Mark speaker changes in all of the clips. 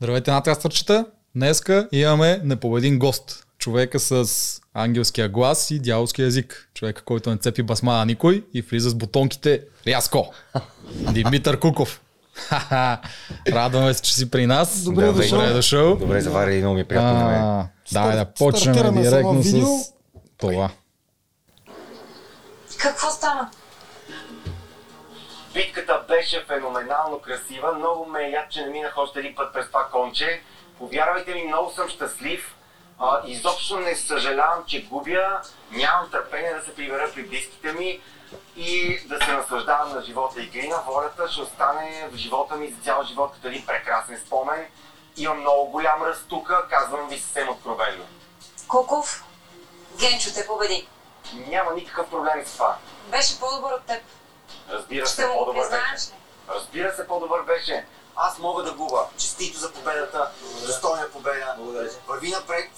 Speaker 1: Здравейте, надкастърчета! Днеска имаме непобедим гост. Човека с ангелския глас и дяволския език. Човека, който не цепи басма на никой и влиза с бутонките рязко. Димитър Куков. Радваме се, че си при нас.
Speaker 2: Добре дошъл.
Speaker 1: Добре дошъл.
Speaker 3: Добре, завари, много ми е приятно.
Speaker 1: А, да
Speaker 2: Старт-
Speaker 1: почнем директно с това.
Speaker 4: Какво стана?
Speaker 5: Битката беше феноменално красива. Много ме е яд, че не минах още един път през това конче. Повярвайте ми, много съм щастлив. А, изобщо не съжалявам, че губя. Нямам търпение да се прибера при близките ми и да се наслаждавам на живота. Игри на волята ще остане в живота ми за цял живот като един прекрасен спомен. Имам много голям ръст тук, казвам ви съвсем откровенно.
Speaker 4: Куков, Генчо те победи.
Speaker 5: Няма никакъв проблем с това.
Speaker 4: Беше по-добър от теб.
Speaker 5: Разбира се, по-добър беше. Разбира се, по-добър беше. Аз мога да губа. Честито за победата, достойна победа. Благодаря. Върви напред,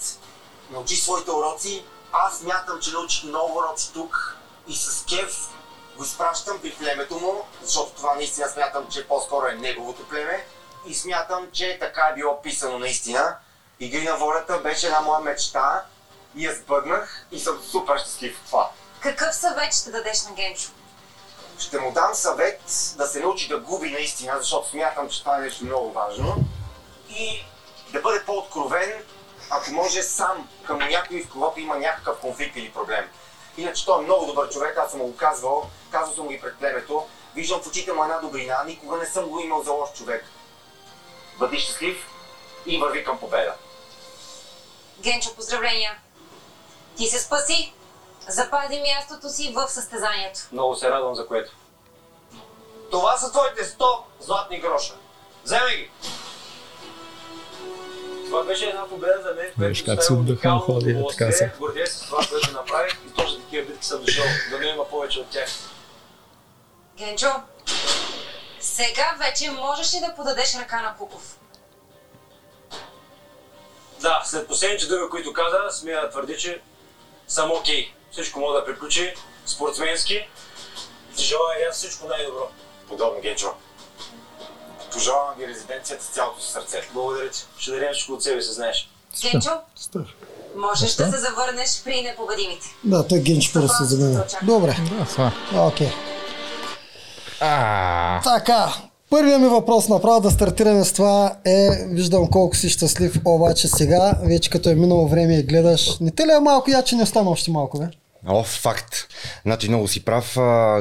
Speaker 5: научи своите уроци. Аз мятам, че научих много уроци тук и с кеф го изпращам при племето му, защото това наистина смятам, че по-скоро е неговото племе. И смятам, че така е било писано наистина. Игри на волята беше една моя мечта и я сбъднах и съм супер щастлив от това.
Speaker 4: Какъв съвет ще дадеш на Генчо?
Speaker 5: Ще му дам съвет да се научи да губи наистина, защото смятам, че това е нещо много важно. И да бъде по-откровен, ако може сам към някой, в когото има някакъв конфликт или проблем. Иначе той е много добър човек, аз съм го казвал, казвал съм го и пред племето. Виждам в очите му една добрина, никога не съм го имал за лош човек. Бъди щастлив и върви към победа.
Speaker 4: Генчо, поздравления! Ти се спаси! Запази мястото си в състезанието.
Speaker 5: Много се радвам за което. Това са твоите 100 златни гроша. Вземай ги! Това беше една победа за мен, която
Speaker 1: Виж как се отдъхам, ходи,
Speaker 5: удоволствие.
Speaker 1: така се.
Speaker 5: Гордея се с това, което направих и точно такива битки съм дошъл. Да не има повече от тях.
Speaker 4: Генчо, сега вече можеш ли да подадеш ръка на Куков?
Speaker 6: Да, след последните думи, които каза, смея да твърди, че съм окей. Всичко мога да приключи спортсменски. Ти желая и аз всичко най-добро.
Speaker 5: Подобно, Генчо. Пожелавам ви резиденцията с цялото си сърце.
Speaker 6: Благодаря ти. Ще дадем всичко от себе си, знаеш.
Speaker 4: Генчо,
Speaker 2: Стар.
Speaker 4: можеш да се завърнеш при непобедимите.
Speaker 2: Да, той Генчо първо се замена. Добре,
Speaker 1: Да, това.
Speaker 2: окей.
Speaker 1: А,
Speaker 2: Така, първият ми въпрос направо да стартираме с това е, виждам колко си щастлив, обаче сега, вече като е минало време и гледаш, не те ли е малко я, че не остана още малко, бе?
Speaker 3: О, факт. Значи много си прав.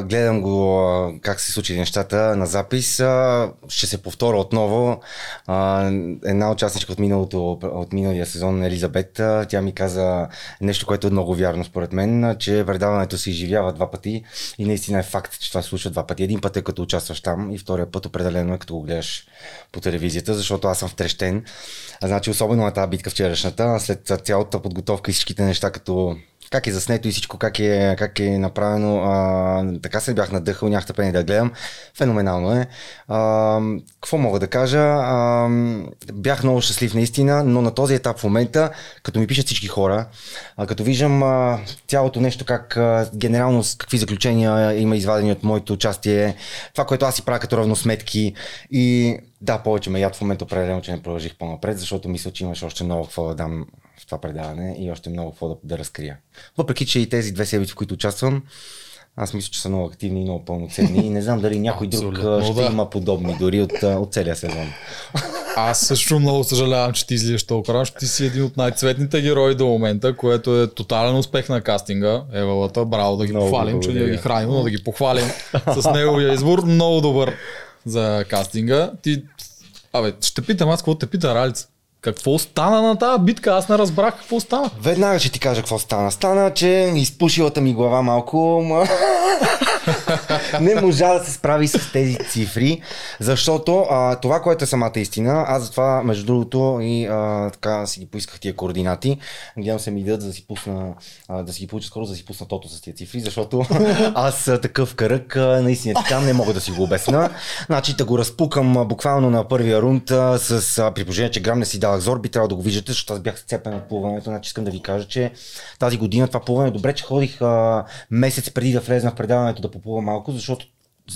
Speaker 3: Гледам го как се случили нещата на запис. Ще се повторя отново. Една участничка от, миналото, от миналия сезон, Елизабет, тя ми каза нещо, което е много вярно според мен, че предаването се изживява два пъти и наистина е факт, че това се случва два пъти. Един път е като участваш там и втория път определено е като го гледаш по телевизията, защото аз съм втрещен. Значи особено на тази битка вчерашната, след цялата подготовка и всичките неща, като как е заснето и всичко, как е, как е направено. А, така се бях надъхал, нямах търпение да гледам. Феноменално е. А, какво мога да кажа? А, бях много щастлив наистина, но на този етап в момента, като ми пишат всички хора, а, като виждам а, цялото нещо, как а, генерално какви заключения има извадени от моето участие, това, което аз си правя като равносметки и да, повече ме яд в момента определено, че не продължих по-напред, защото мисля, че имаше още много какво да дам в това предаване и още много какво да, да разкрия. Въпреки, че и тези две седмици, в които участвам, аз мисля, че са много активни и много пълноценни и не знам дали някой друг ще
Speaker 1: да.
Speaker 3: има подобни дори от, от целия сезон.
Speaker 1: аз също много съжалявам, че ти излизаш толкова рано, ти си един от най-цветните герои до момента, което е тотален успех на кастинга. Евалата, браво да ги
Speaker 3: Много
Speaker 1: похвалим, че да ги храним, но да ги похвалим с неговия избор. Много добър за кастинга. Ти, абе, ще питам аз, какво те пита Ралица? Какво стана на тази битка? Аз не разбрах какво стана.
Speaker 3: Веднага ще ти кажа какво стана. Стана, че изпушилата ми глава малко ма... не можа да се справи с тези цифри, защото а, това, което е самата истина, аз затова, между другото, и а, така си ги поисках тия координати. Надявам се ми дадат да си пусна, а, да си ги получа скоро, да си пусна тото с тия цифри, защото аз а, такъв кръг, а, наистина така не мога да си го обясна. Значи да го разпукам а, буквално на първия рунд а, с а, при положение, че грам не си дадах зор, би трябвало да го виждате, защото аз бях сцепен от плуването. Значи искам да ви кажа, че тази година това плуване, добре, че ходих а, месец преди да влезна в предаването да поплувам малко, защото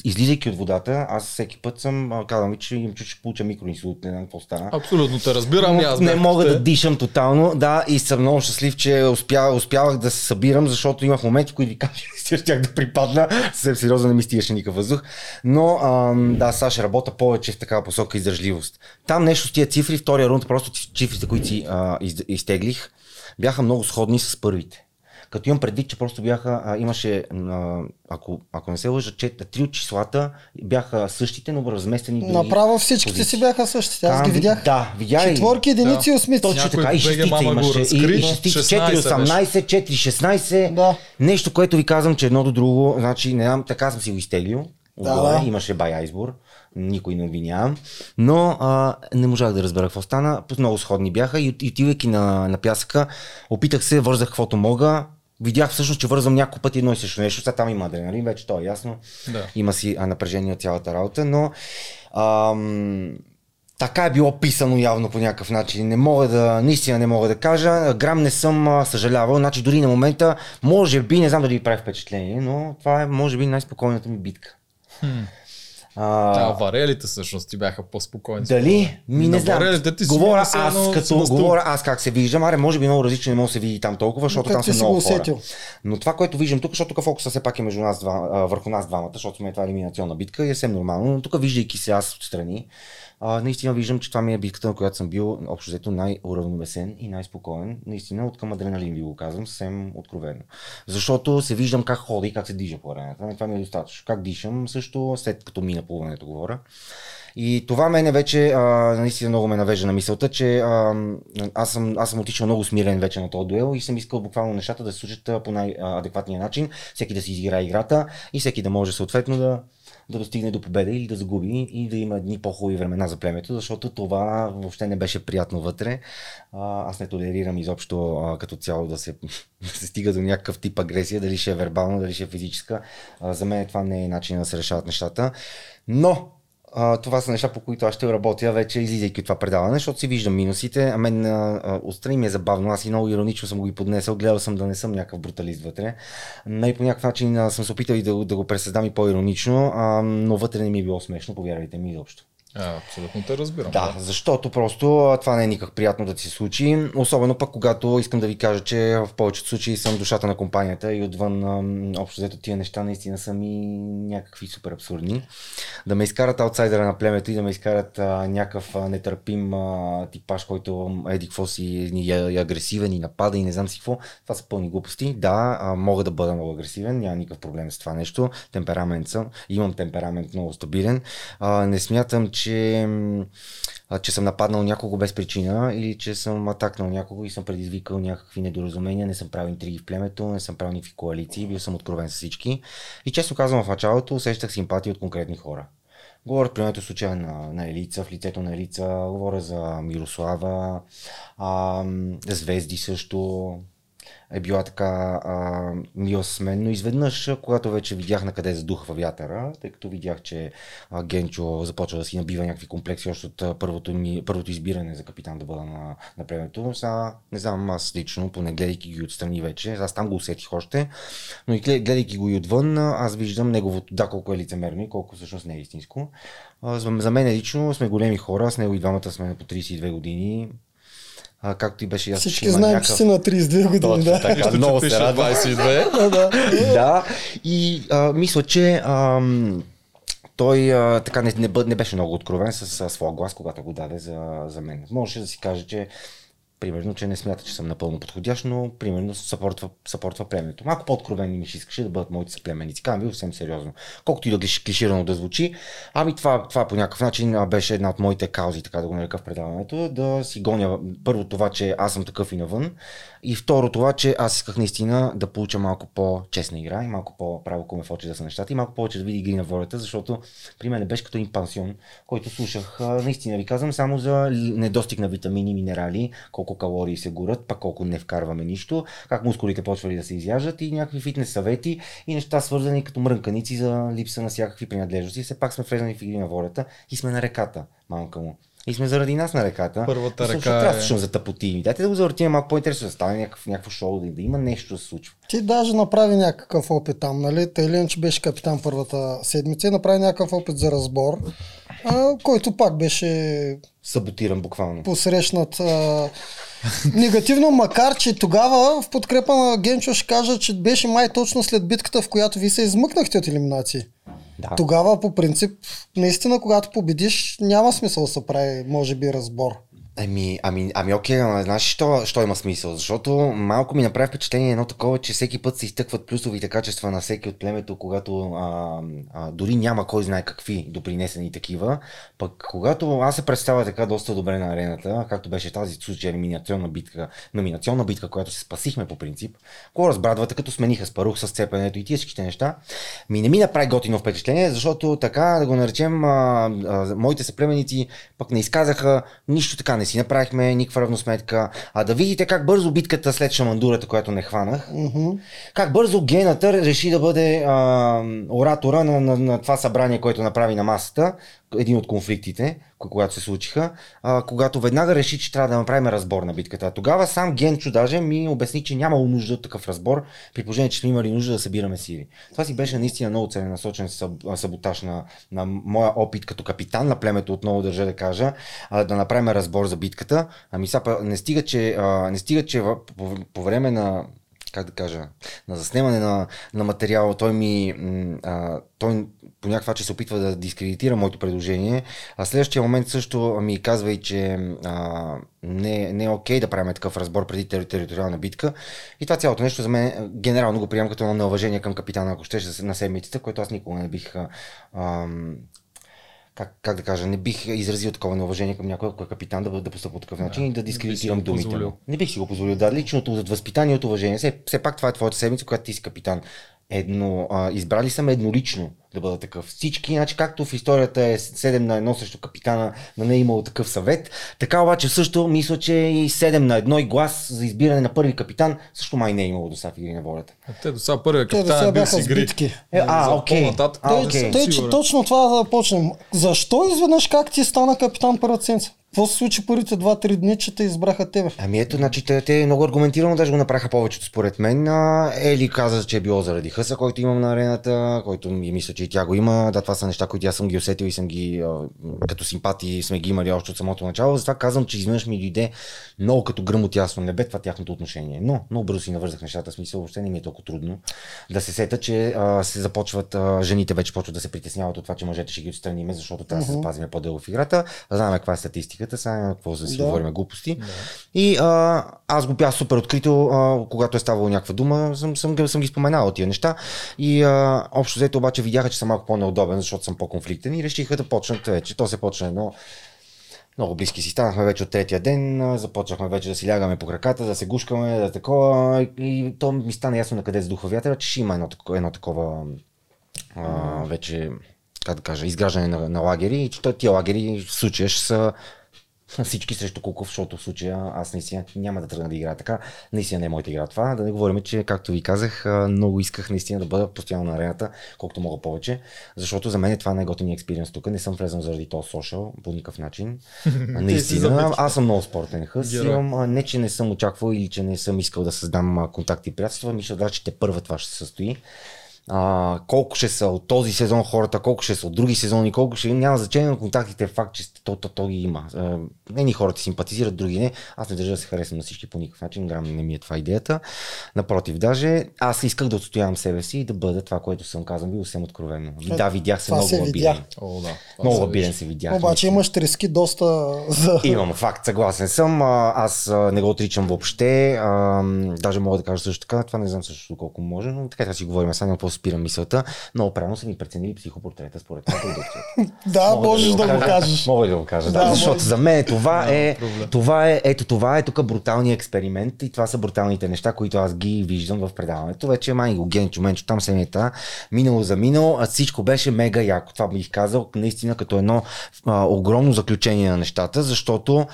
Speaker 3: излизайки от водата, аз всеки път съм, казвам ви, че чу, че получа микроинсулт, не знам какво стана.
Speaker 1: Абсолютно те разбирам. и аз
Speaker 3: не мога
Speaker 1: като
Speaker 3: да
Speaker 1: те.
Speaker 3: дишам тотално, да, и съм много щастлив, че успя, успявах да се събирам, защото имах моменти, в които ви кажа, че щях да припадна, съвсем сериозно не ми стигаше никакъв въздух. Но ам, да, сега ще работя повече в такава посока издържливост. Там нещо с тия цифри, втория рунд, просто цифрите, които си а, из, изтеглих, бяха много сходни с първите. Като имам предвид, че просто бяха, а, имаше, а, ако, ако не се лъжа, чет, три от числата бяха същите, но разместени други
Speaker 2: Направо всичките
Speaker 3: позиции.
Speaker 2: си бяха същите. Аз
Speaker 3: Там
Speaker 2: ги
Speaker 3: ви-
Speaker 2: видях.
Speaker 3: Да, видя и-
Speaker 2: Четворки, единици и осмици.
Speaker 3: Точно така, и шестица
Speaker 1: мама го
Speaker 3: имаше.
Speaker 1: разкри,
Speaker 3: и, и шестица,
Speaker 1: 16
Speaker 3: 4-18, 4-16.
Speaker 2: Да.
Speaker 3: Нещо, което ви казвам, че едно до друго, значи не знам, така съм си го изтеглил.
Speaker 2: Да,
Speaker 3: Отгоре,
Speaker 2: да.
Speaker 3: имаше бая избор, никой не обвинявам, но а, не можах да разбера какво стана, много сходни бяха и, и отивайки на, на пясъка, опитах се, вързах каквото мога, видях всъщност, че вързвам няколко пъти едно и също нещо, сега там има адреналин, вече то е ясно,
Speaker 1: Да.
Speaker 3: има си напрежение от цялата работа, но ам, така е било писано явно по някакъв начин. Не мога да, наистина не мога да кажа. Грам не съм съжалявал. Значи дори на момента, може би, не знам дали ви прави впечатление, но това е, може би, най-спокойната ми битка. А,
Speaker 1: А, варелите всъщност ти бяха по-спокойни.
Speaker 3: дали? Ми не знам.
Speaker 1: варелите ти си
Speaker 3: говоря
Speaker 1: се
Speaker 3: аз
Speaker 1: едно
Speaker 3: като
Speaker 1: си
Speaker 3: говоря аз как се виждам. Аре, може би много различно не може да се види там толкова, защото там са
Speaker 2: си
Speaker 3: много
Speaker 2: го
Speaker 3: хора. Но това, което виждам тук, защото тук фокуса все пак е между нас два, върху нас двамата, защото сме това елиминационна битка и е съвсем нормално. Но тук, виждайки се аз отстрани, а, наистина виждам, че това ми е битката, на която съм бил общо взето най-уравновесен и най-спокоен. Наистина от към адреналин ви го казвам, съвсем откровено. Защото се виждам как хода и как се движа по арената. Това ми е достатъчно. Как дишам също, след като мина плуването говоря. И това мене вече а, наистина много ме навежда на мисълта, че а, аз, съм, аз съм отишъл много смирен вече на този дуел и съм искал буквално нещата да се случат по най-адекватния начин, всеки да си изиграе играта и всеки да може съответно да, да достигне до победа или да загуби и да има едни по-хубави времена за племето, защото това въобще не беше приятно вътре. Аз не толерирам изобщо като цяло да се, да се стига до някакъв тип агресия, дали ще е вербална, дали ще е физическа. За мен това не е начин да се решават нещата. Но а, това са неща, по които аз ще работя вече, излизайки от това предаване, защото си виждам минусите. А мен а, отстрани ми е забавно. Аз и много иронично съм го и поднесъл. Гледал съм да не съм някакъв бруталист вътре. Но и по някакъв начин а, съм се опитал и да, да го пресъздам и по-иронично, а, но вътре не ми е било смешно, повярвайте ми изобщо.
Speaker 1: А, абсолютно те разбирам.
Speaker 3: Да, защото просто това не е никак приятно да ти се случи. Особено пък когато искам да ви кажа, че в повечето случаи съм душата на компанията и отвън общо взето тия неща наистина са ми някакви супер абсурдни. Да ме изкарат аутсайдера на племето и да ме изкарат а, някакъв а, нетърпим а, типаж, който еди какво си и, и агресивен и напада и не знам си какво. Това са пълни глупости. Да, а, мога да бъда много агресивен, няма никакъв проблем с това нещо. Темперамент съм, имам темперамент много стабилен. А, не смятам, че, а, че съм нападнал някого без причина или че съм атакнал някого и съм предизвикал някакви недоразумения, не съм правил интриги в племето, не съм правил никакви коалиции, бил съм откровен с всички. И често казвам в началото, усещах симпатия от конкретни хора. Говоря в примерно случая на, на Елица, в лицето на Елица, говоря за Мирослава, а, Звезди също, е била така а, мила с мен, но изведнъж, когато вече видях на къде задухва вятъра, тъй като видях, че а, Генчо започва да си набива някакви комплекси още от първото, ми, първото избиране за капитан да бъда на, на племето. Сега, не знам, аз лично, поне гледайки ги отстрани вече, аз там го усетих още, но и глед- гледайки го и отвън, аз виждам неговото, да, колко е лицемерно и колко всъщност не е истинско. За, мен лично сме големи хора, с него и двамата сме по 32 години. А, както и беше ясно,
Speaker 2: Всички знаем,
Speaker 3: някакъв...
Speaker 2: че си на 32 години.
Speaker 3: Точно
Speaker 2: Да.
Speaker 3: така, много се
Speaker 1: пише
Speaker 3: радвам.
Speaker 1: 22.
Speaker 3: да, и а, мисля, че ам, той а, така не, не, бъ, не беше много откровен с, с своя глас, когато го даде за, за мен. Можеше да си каже, че примерно, че не смята, че съм напълно подходящ, но примерно съпортва, съпортва племето. Малко по-откровени ми ще искаше да бъдат моите съплеменици. Казвам ви съвсем сериозно. Колкото и да клиш- клиширано да звучи, ами това, това по някакъв начин беше една от моите каузи, така да го нарека в предаването, да си гоня първо това, че аз съм такъв и навън, и второ това, че аз исках наистина да получа малко по-честна игра и малко по-право коме в очи да са нещата и малко повече да види игри на волята, защото при мен беше като един пансион, който слушах, наистина ви казвам, само за недостиг на витамини минерали, колко калории се горят, пак колко не вкарваме нищо, как мускулите почвали да се изяждат и някакви фитнес съвети и неща свързани като мрънканици за липса на всякакви принадлежности. Все пак сме влезени в игри на волята и сме на реката, мамка му. И сме заради нас на реката.
Speaker 1: Първата
Speaker 3: Защо
Speaker 1: река
Speaker 3: трябва да
Speaker 1: е-
Speaker 3: слушам за тъпоти? Дайте да го завъртим малко по-интересно, да стане някакъв, някакво шоу, да, да има нещо да се случва.
Speaker 2: Ти даже направи някакъв опит там, нали? Тейлин, че беше капитан първата седмица и направи някакъв опит за разбор, а, който пак беше
Speaker 3: Саботиран буквално.
Speaker 2: посрещнат а, негативно, макар че тогава в подкрепа на Генчо ще кажа, че беше май точно след битката, в която ви се измъкнахте от елиминации.
Speaker 3: Да.
Speaker 2: Тогава по принцип, наистина, когато победиш, няма смисъл да се прави, може би, разбор.
Speaker 3: Ами, ами, ами окей, ама знаеш, що, що има смисъл? Защото малко ми направи впечатление едно такова, че всеки път се изтъкват плюсовите качества на всеки от племето, когато а, а, дори няма кой знае какви допринесени такива. Пък когато аз се представя така доста добре на арената, както беше тази случай елиминационна битка, номинационна битка, която се спасихме по принцип, го разбрадвате, като смениха спарух с цепенето и тия неща, ми не ми направи готино впечатление, защото така, да го наречем, а, а, моите съплеменици пък не изказаха нищо така, не си направихме никаква равносметка. А да видите как бързо битката след шамандурата, която не хванах, как бързо гената реши да бъде а, оратора на, на, на това събрание, което направи на масата, един от конфликтите, ко- когато се случиха, а, когато веднага реши, че трябва да направим разбор на битката. Тогава сам Генчо даже ми обясни, че нямало нужда от такъв разбор, при положение, че сме имали нужда да събираме сили. Това си беше наистина много целенасочен саб- саботаж на, на моя опит като капитан на племето, отново държа да кажа, а, да направим разбор за битката. Ами сега не стига, че, а, не стига, че по, по време на как да кажа, на заснемане на, на материала, той ми, а, той по някакъв начин се опитва да дискредитира моето предложение, а следващия момент също ми казва и, че а, не, не е окей да правим такъв разбор преди тери- териториална битка. И това цялото нещо за мен генерално го приемам като едно неуважение към капитана, ако щеше на седмицата, което аз никога не бих а, как, как да кажа, не бих изразил такова неуважение към някой, ако е капитан да, да постъпва по такъв начин и да дискредитирам думите.
Speaker 1: позволил.
Speaker 3: Не бих си го позволил. Да, личното от възпитание, от уважение. Все, все пак това е твоята седмица, когато ти си капитан. Едно, а, избрали са ме еднолично да бъда такъв. Всички, значи както в историята е 7 на 1 срещу капитана, да не е имало такъв съвет, така обаче също мисля, че и 7 на 1 и глас за избиране на първи капитан също май не е имало до сега в игри на волята.
Speaker 1: Те до сега първият
Speaker 2: Те
Speaker 1: капитан
Speaker 2: сега
Speaker 1: е бил с игри.
Speaker 3: Е, а, окей. А,
Speaker 1: тъй-.
Speaker 2: Тъй, че точно това да почнем. Защо изведнъж как ти стана капитан първата седмица? Какво се случи първите 2-3 дни, че те избраха тебе?
Speaker 3: Ами ето, значи, те, те много аргументирано даже го направиха повечето според мен. Ели каза, че е било заради хъса, който имам на арената, който ми мисля, че и тя го има. Да, това са неща, които аз съм ги усетил и съм ги като симпатии сме ги имали още от самото начало. Затова казвам, че изведнъж ми дойде много като гръм от ясно небе това тяхното отношение. Но много бързо си навързах нещата, в смисъл въобще не ми е толкова трудно да се сета, че а, се започват, а, жените вече почват да се притесняват от това, че мъжете ще ги отстраниме, защото трябва да се запазиме по-дълго в играта. Знаем каква е статистиката, сега няма какво да си
Speaker 2: Да.
Speaker 3: говорим глупости. И а, аз го бях супер открито, а, когато е ставало някаква дума, съм, съм, съм, ги споменал тия неща. И а, общо взето обаче видяха, че съм малко по-неудобен, защото съм по-конфликтен и решиха да почнат вече. То се почна едно много близки си станахме вече от третия ден, започнахме вече да си лягаме по краката, да се гушкаме, да такова. И то ми стана ясно на къде задуха вятъра, че ще има едно, едно такова а, вече, как да кажа, изграждане на, на лагери и че тия лагери в случая ще са всички срещу Куков, защото в случая аз наистина няма да тръгна да играя така. Наистина не е моята игра това. Да не говорим, че, както ви казах, много исках наистина да бъда постоянно на арената, колкото мога повече, защото за мен това е най-готиният експириенс тук. Не съм влезен заради този сошъл по никакъв начин. Наистина, аз съм много спортен хъс. Имам, не, че не съм очаквал или че не съм искал да създам контакти и приятелства, мисля даже, че те първа това ще се състои а, колко ще са от този сезон хората, колко ще са от други сезони, колко ще няма значение на контактите, е факт, че то, то, то ги има. А, не ни хората симпатизират, други не. Аз не държа да се харесвам на всички по никакъв начин, грам не ми е това идеята. Напротив, даже аз исках да отстоявам себе си и да бъда това, което съм казал, бил съвсем откровенно. И да, видях се много
Speaker 2: се
Speaker 3: лабилен.
Speaker 2: видя.
Speaker 1: О, да. Това
Speaker 3: Много
Speaker 1: се вижда.
Speaker 3: се видях.
Speaker 2: Обаче имаш трески доста за...
Speaker 3: Имам факт, съгласен съм. Аз не го отричам въобще. А, даже мога да кажа също така, това не знам също колко може, но така да си говорим, сега няма спирам мисълта. Много правилно са ми преценили психопортрета според мен. продукцията.
Speaker 2: Да,
Speaker 3: Мога
Speaker 2: можеш да го
Speaker 3: кажа.
Speaker 2: кажеш.
Speaker 3: Мога да го кажа, да.
Speaker 2: Да,
Speaker 3: да защото
Speaker 2: може.
Speaker 3: за мен това е, това е, ето това е тук бруталният експеримент и това са бруталните неща, които аз ги виждам в предаването. Вече май го генчо, менчо, там семета, минало за минало, а всичко беше мега яко. Това бих казал наистина като едно а, огромно заключение на нещата, защото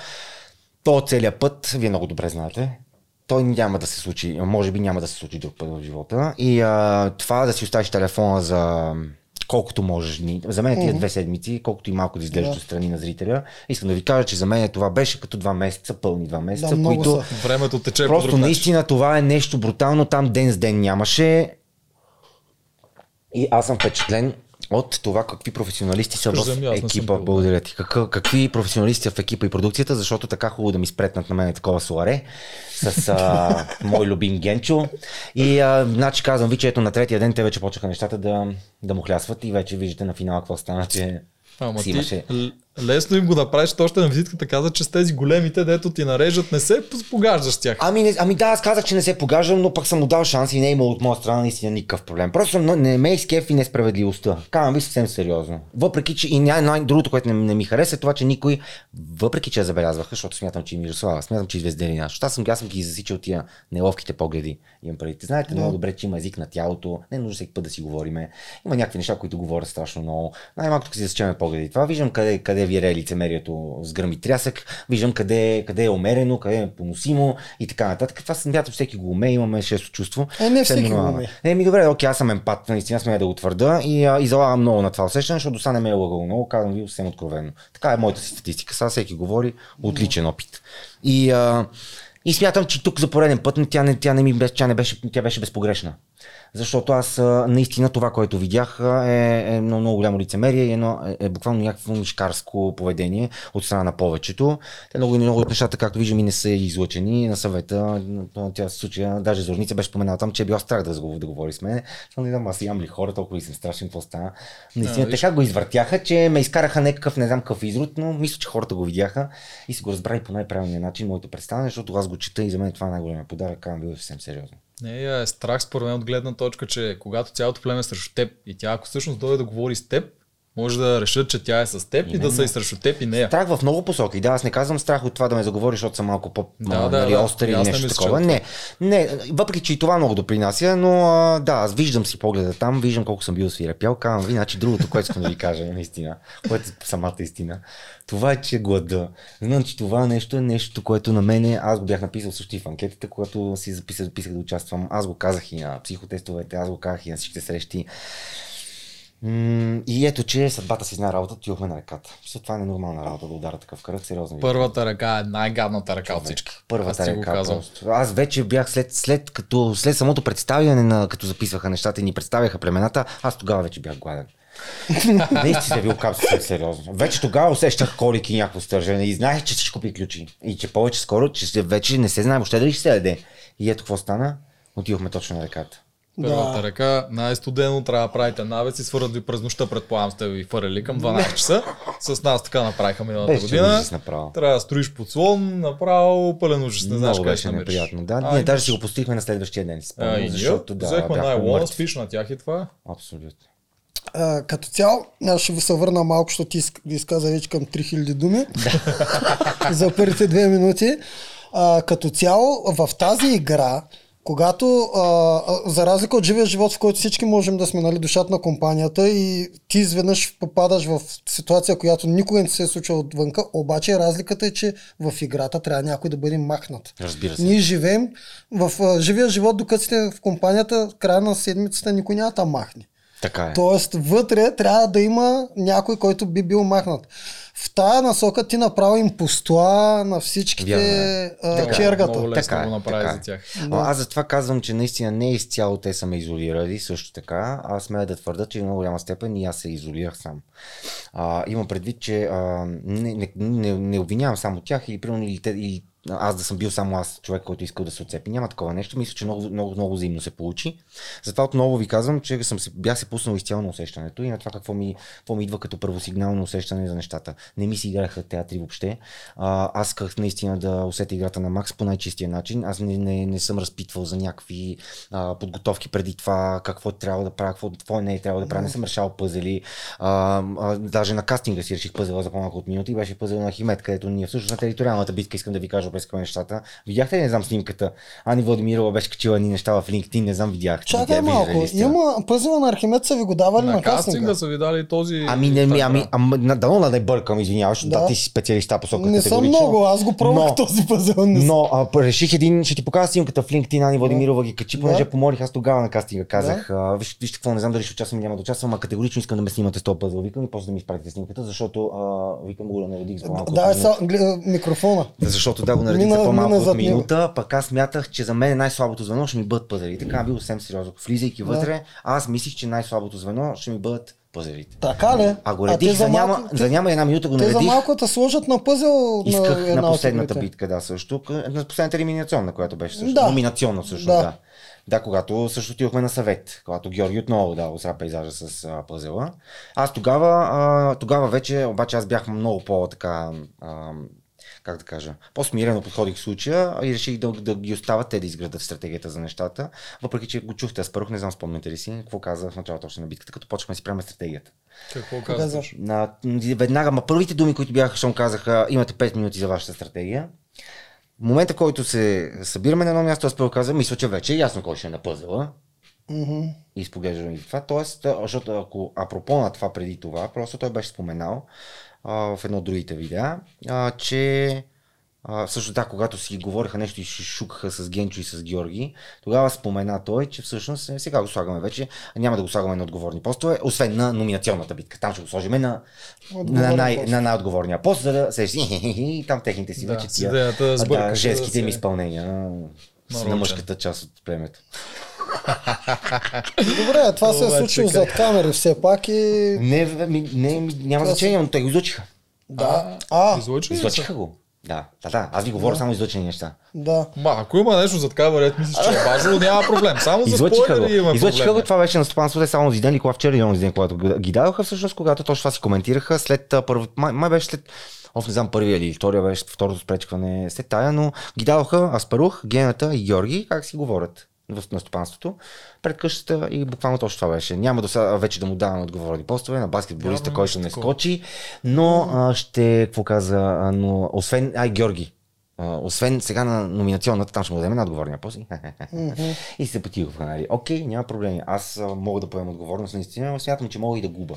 Speaker 3: то целият път, вие много добре знаете, той няма да се случи, може би няма да се случи друг път в живота. И а, това да си оставиш телефона за колкото можеш дни. За мен тия две седмици, колкото и малко да изглеждаш
Speaker 2: Да.
Speaker 3: страни на зрителя, искам да ви кажа, че за мен това беше като два месеца, пълни два месеца,
Speaker 2: Да,
Speaker 3: които
Speaker 2: са.
Speaker 1: Времето тече
Speaker 3: Просто наистина това е нещо брутално. Там ден с ден нямаше. И аз съм впечатлен от това какви професионалисти са
Speaker 1: Виждам,
Speaker 3: в
Speaker 1: и аз не съм
Speaker 3: екипа.
Speaker 1: бил.
Speaker 3: Благодаря ти. Какъв, какви професионалисти са в екипа и продукцията, защото така хубаво да ми спретнат на мен такова суаре с а, мой любим Генчо. И а, значи казвам ви, че ето на третия ден те вече почнаха нещата да, да му хлясват и вече виждате на финала какво стана, че
Speaker 1: Ама
Speaker 3: си
Speaker 1: ти
Speaker 3: имаше.
Speaker 1: л- лесно им го направиш, то още на визитката каза, че с тези големите, дето ти нарежат, не се погаждаш с тях.
Speaker 3: Ами, не, ами да, аз казах, че не се погаждам, но пък съм му дал шанс и не е имал от моя страна наистина никакъв проблем. Просто съм, не ме изкефи несправедливостта. Казвам ви съвсем сериозно. Въпреки, че и най- най- другото, което не, не ми хареса е това, че никой, въпреки, че я забелязваха, защото смятам, че и Мирослава, смятам, че и Звезделина, защото аз съм, аз съм ги засичал тия неловките погледи. Имам преди. Знаете много добре, че има език на тялото, не е нужно всеки път да си говориме. Има някакви неща, които говорят страшно много. Най-малко тук си засичаме погледи. Това виждам къде, къде вире лицемерието с гръм и трясък, виждам къде, къде е умерено, къде е поносимо и така нататък. Това смятам, всеки го умее, имаме шесто чувство.
Speaker 2: Е, не
Speaker 3: Все
Speaker 2: всеки го умее.
Speaker 3: Е, ми добре, окей, аз съм емпат, наистина смея да го твърда и, а, и залагам много на това усещане, защото до сега не ме е лъгало много, казвам ви съвсем откровенно. Така е моята си статистика. Сега всеки говори от личен опит. И, а, и смятам, че тук за пореден път тя не, тя не, ми тя не беше, тя беше безпогрешна. Защото аз а, наистина това, което видях а, е, е много, много голямо лицемерие и едно, е, е буквално някакво мишкарско поведение от страна на повечето. Те много, много от нещата, както виждам, и не са излъчени на съвета. Тя в случая, даже Зорница беше споменала там, че е била страх да, да говори с мен. Само не знам, аз имам ли хора, толкова ли съм страшен, какво стана. Наистина,
Speaker 1: виж.
Speaker 3: така го извъртяха, че ме изкараха някакъв, не знам какъв изрод, но мисля, че хората го видяха и са го разбрали по най-правилния начин, моето представяне, защото аз го чета и за мен това е най-големия подарък, казвам ви съвсем сериозно.
Speaker 1: Не, я е страх според мен от гледна точка, че когато цялото племе е срещу теб и тя ако всъщност дойде да говори с теб, може да решат, че тя е с теб и да са и срещу теб и нея.
Speaker 3: Страх в много посоки. Да, аз не казвам страх от това да ме заговори, защото съм малко по
Speaker 1: Да,
Speaker 3: да, нали,
Speaker 1: да.
Speaker 3: остър
Speaker 1: И
Speaker 3: или
Speaker 1: не
Speaker 3: нещо
Speaker 1: мисля,
Speaker 3: такова. Не, не, въпреки че и това много допринася, но а, да, аз виждам си погледа там, виждам колко съм бил свирепял, казвам ви, значи другото, което искам да ви кажа, наистина, което е самата истина, това е, че глада. Знам, че това нещо е нещо, което на мене, аз го бях написал също и в анкетата, когато си записах, записах да участвам. Аз го казах и на психотестовете, аз го казах и на всичките срещи. И ето, че съдбата си знае работа, отидохме на ръката. Мисля, това е ненормална работа да удара такъв кръг, сериозно.
Speaker 1: Първата ръка е най-гадната ръка от всички.
Speaker 3: Първата
Speaker 1: Аз
Speaker 3: ръка. Просто. Аз вече бях след, след, като, след самото представяне, на, като записваха нещата и ни представяха племената, аз тогава вече бях гладен. Наистина ви казвам съвсем сериозно. Вече тогава усещах колики и някакво стържане и знаех, че всичко приключи. И че повече скоро, че вече не се знае въобще дали ще се яде. И ето какво стана. Отидохме точно на реката.
Speaker 1: Първата
Speaker 2: Да.
Speaker 1: ръка, най-студено, трябва да правите навец и свърдат ви през нощта, предполагам сте ви фърли към 12 часа. С нас така направиха миналата
Speaker 3: Беше
Speaker 1: година. Трябва да строиш подслон, направо пълен ужас. Не знаеш къде ще
Speaker 3: неприятно. Да,
Speaker 1: А,
Speaker 3: ние даже си го постихме на следващия ден. Спомням,
Speaker 1: и
Speaker 3: защото да,
Speaker 1: взехме най-лона, спиш на тях и това.
Speaker 3: Абсолютно.
Speaker 2: А, като цяло, аз ще ви се върна малко, защото ти изказа вече към 3000 думи за първите две минути. А, като цяло, в тази игра, когато, а, за разлика от живия живот, в който всички можем да сме нали, душата на компанията и ти изведнъж попадаш в ситуация, която никога не се е случва отвънка, обаче разликата е, че в играта трябва някой да бъде махнат.
Speaker 3: Разбира се.
Speaker 2: Ние живеем в а, живия живот, докато сте в компанията, в края на седмицата никой няма да махне.
Speaker 3: Така е.
Speaker 2: Тоест, вътре трябва да има някой, който би бил махнат. В тая насока ти направо им постоа на всичките
Speaker 3: Вярно е.
Speaker 2: а,
Speaker 3: Така е,
Speaker 2: чергата.
Speaker 1: Много лесно
Speaker 3: Така е,
Speaker 1: го направи
Speaker 3: така
Speaker 1: за тях.
Speaker 3: Да. Аз затова казвам, че наистина не изцяло те са ме изолирали, също така. Аз смея да твърда, че в много голяма степен и аз се изолирах сам. А, имам предвид, че а, не, не, не, не обвинявам само тях или, примерно, или, те, или аз да съм бил само аз човек, който искал да се отцепи. Няма такова нещо. Мисля, че много, много, много взаимно се получи. Затова отново ви казвам, че съм се, бях се пуснал изцяло на усещането и на това какво ми, какво ми идва като първосигнално усещане за нещата. Не ми си играха театри въобще. А, аз исках наистина да усетя играта на Макс по най-чистия начин. Аз не, не, не съм разпитвал за някакви а, подготовки преди това, какво трябва да правя, какво, какво не е трябва да правя. Не съм решал пъзели. А, а, даже на кастинга си реших пъзела за по-малко от минути. Беше пъзел на Химет, където ние всъщност на териториалната битка, искам да ви кажа, прескаме нещата. Видяхте ли, не знам, снимката? Ани Владимирова беше качила ни неща в LinkedIn, не знам, видях.
Speaker 2: Чакай малко, има пъзела на Архимед са ви го давали на,
Speaker 1: На
Speaker 2: кастинга.
Speaker 1: са ви дали този...
Speaker 3: Ами не, ми, ами, ами, на- дано да не бъркам, извиняваш, да.
Speaker 2: Да.
Speaker 3: да, ти си специалиста по сока
Speaker 2: Не съм много, аз го пробвах този пъзел. Не
Speaker 3: Но а, реших един, ще ти покажа снимката в LinkedIn, Ани Владимирова ги качи, понеже
Speaker 2: Да.
Speaker 3: помолих, аз тогава на кастинга казах, а, виж, вижте какво, не знам дали ще участвам или няма да участвам, а категорично искам да ме снимате с този пъзел, викам и после да ми изпратите снимката, защото а, викам го да наредих за по-малко.
Speaker 2: Да, са, микрофона.
Speaker 3: Защото да го наредих
Speaker 2: Мина-
Speaker 3: за по-малко
Speaker 2: мина
Speaker 3: от минута, пък аз смятах, че за мен най-слабото звено ще ми бъдат пъзели. Така бил съвсем сериозно. Влизайки вътре, аз мислих, че най-слабото звено ще ми бъдат пъзелите.
Speaker 2: Така ли?
Speaker 3: А го
Speaker 2: те
Speaker 3: редих за, няма,
Speaker 2: малко-
Speaker 3: за няма една минута го
Speaker 2: Те за
Speaker 3: наредих.
Speaker 2: малко те сложат на пъзел
Speaker 3: Исках
Speaker 2: на
Speaker 3: на,
Speaker 2: една от
Speaker 3: последната
Speaker 2: игрите.
Speaker 3: битка, да, също. На последната елиминационна, която беше също.
Speaker 2: Да.
Speaker 3: Номинационна също,
Speaker 2: Да.
Speaker 3: да. да. Да, когато също отидохме на съвет, когато Георги отново да осра пейзажа с а, пъзела. Аз тогава, а, тогава вече, обаче аз бях много по-така, а, как да кажа, по-смирено подходих в случая и реших да, да ги оставят те да изградат стратегията за нещата. Въпреки, че го чухте аз първо, не знам спомняте ли си, какво каза в началото още на битката, като почнахме да си правим стратегията.
Speaker 1: Какво
Speaker 2: Казваш.
Speaker 3: На, веднага, ма първите думи, които бяха, щом казаха, имате 5 минути за вашата стратегия. В момента, в който се събираме на едно място, аз първо казвам, мисля, че вече е ясно кой ще е на пъзела.
Speaker 2: Мгм.
Speaker 3: И изпоглеждаме и това. Тоест, а, защото ако апропо на това преди това, просто той беше споменал а, в едно от другите видеа, а, че а, също да, когато си говориха нещо и шукаха с Генчо и с Георги, тогава спомена той, че всъщност е, сега го слагаме вече, няма да го слагаме на отговорни постове, освен на номинационната битка. Там ще го сложим на, на, най,
Speaker 2: пост.
Speaker 3: на най-отговорния пост, за да се и там техните си
Speaker 1: Да,
Speaker 3: вече тия,
Speaker 1: да
Speaker 3: женските
Speaker 1: да се-
Speaker 3: изпълнения на, на мъжката част от племето.
Speaker 2: Добре, това се е случило зад камери все пак и...
Speaker 3: Не, ми, не, ми, няма
Speaker 2: Това
Speaker 3: значение, но те го изучиха.
Speaker 2: Да. А?
Speaker 3: Излъчиха го. Да, да, да. Аз ви говоря само излъчени неща.
Speaker 2: да.
Speaker 1: Ма, ако има нещо зад камера, мислиш, че е важно, няма проблем. Само за
Speaker 3: Излъчиха
Speaker 1: спойлери
Speaker 3: го.
Speaker 1: има
Speaker 3: Излъчиха го.
Speaker 1: проблем.
Speaker 3: Това беше на стопанство, не само онзи ден, Никола вчера или онзи ден, когато го- ги дадоха, всъщност, когато точно това си коментираха след първо, май, май беше след Оф, не знам, първия или втория беше второто спречкване след тая, но ги дадоха Аспарух, Гената и Георги, как си говорят на стопанството, пред къщата и буквално точно това беше. Няма до сега вече да му даваме отговорни постове на баскетболиста, който
Speaker 1: нещо
Speaker 3: не скочи, но а, ще, какво каза, а, но освен, ай, Георги, а, освен сега на номинационната, там ще му дадем на отговорния пост. и се потигаха, нали? Окей, няма проблеми. Аз а, мога да поема отговорност наистина, но смятам, че мога и да губа.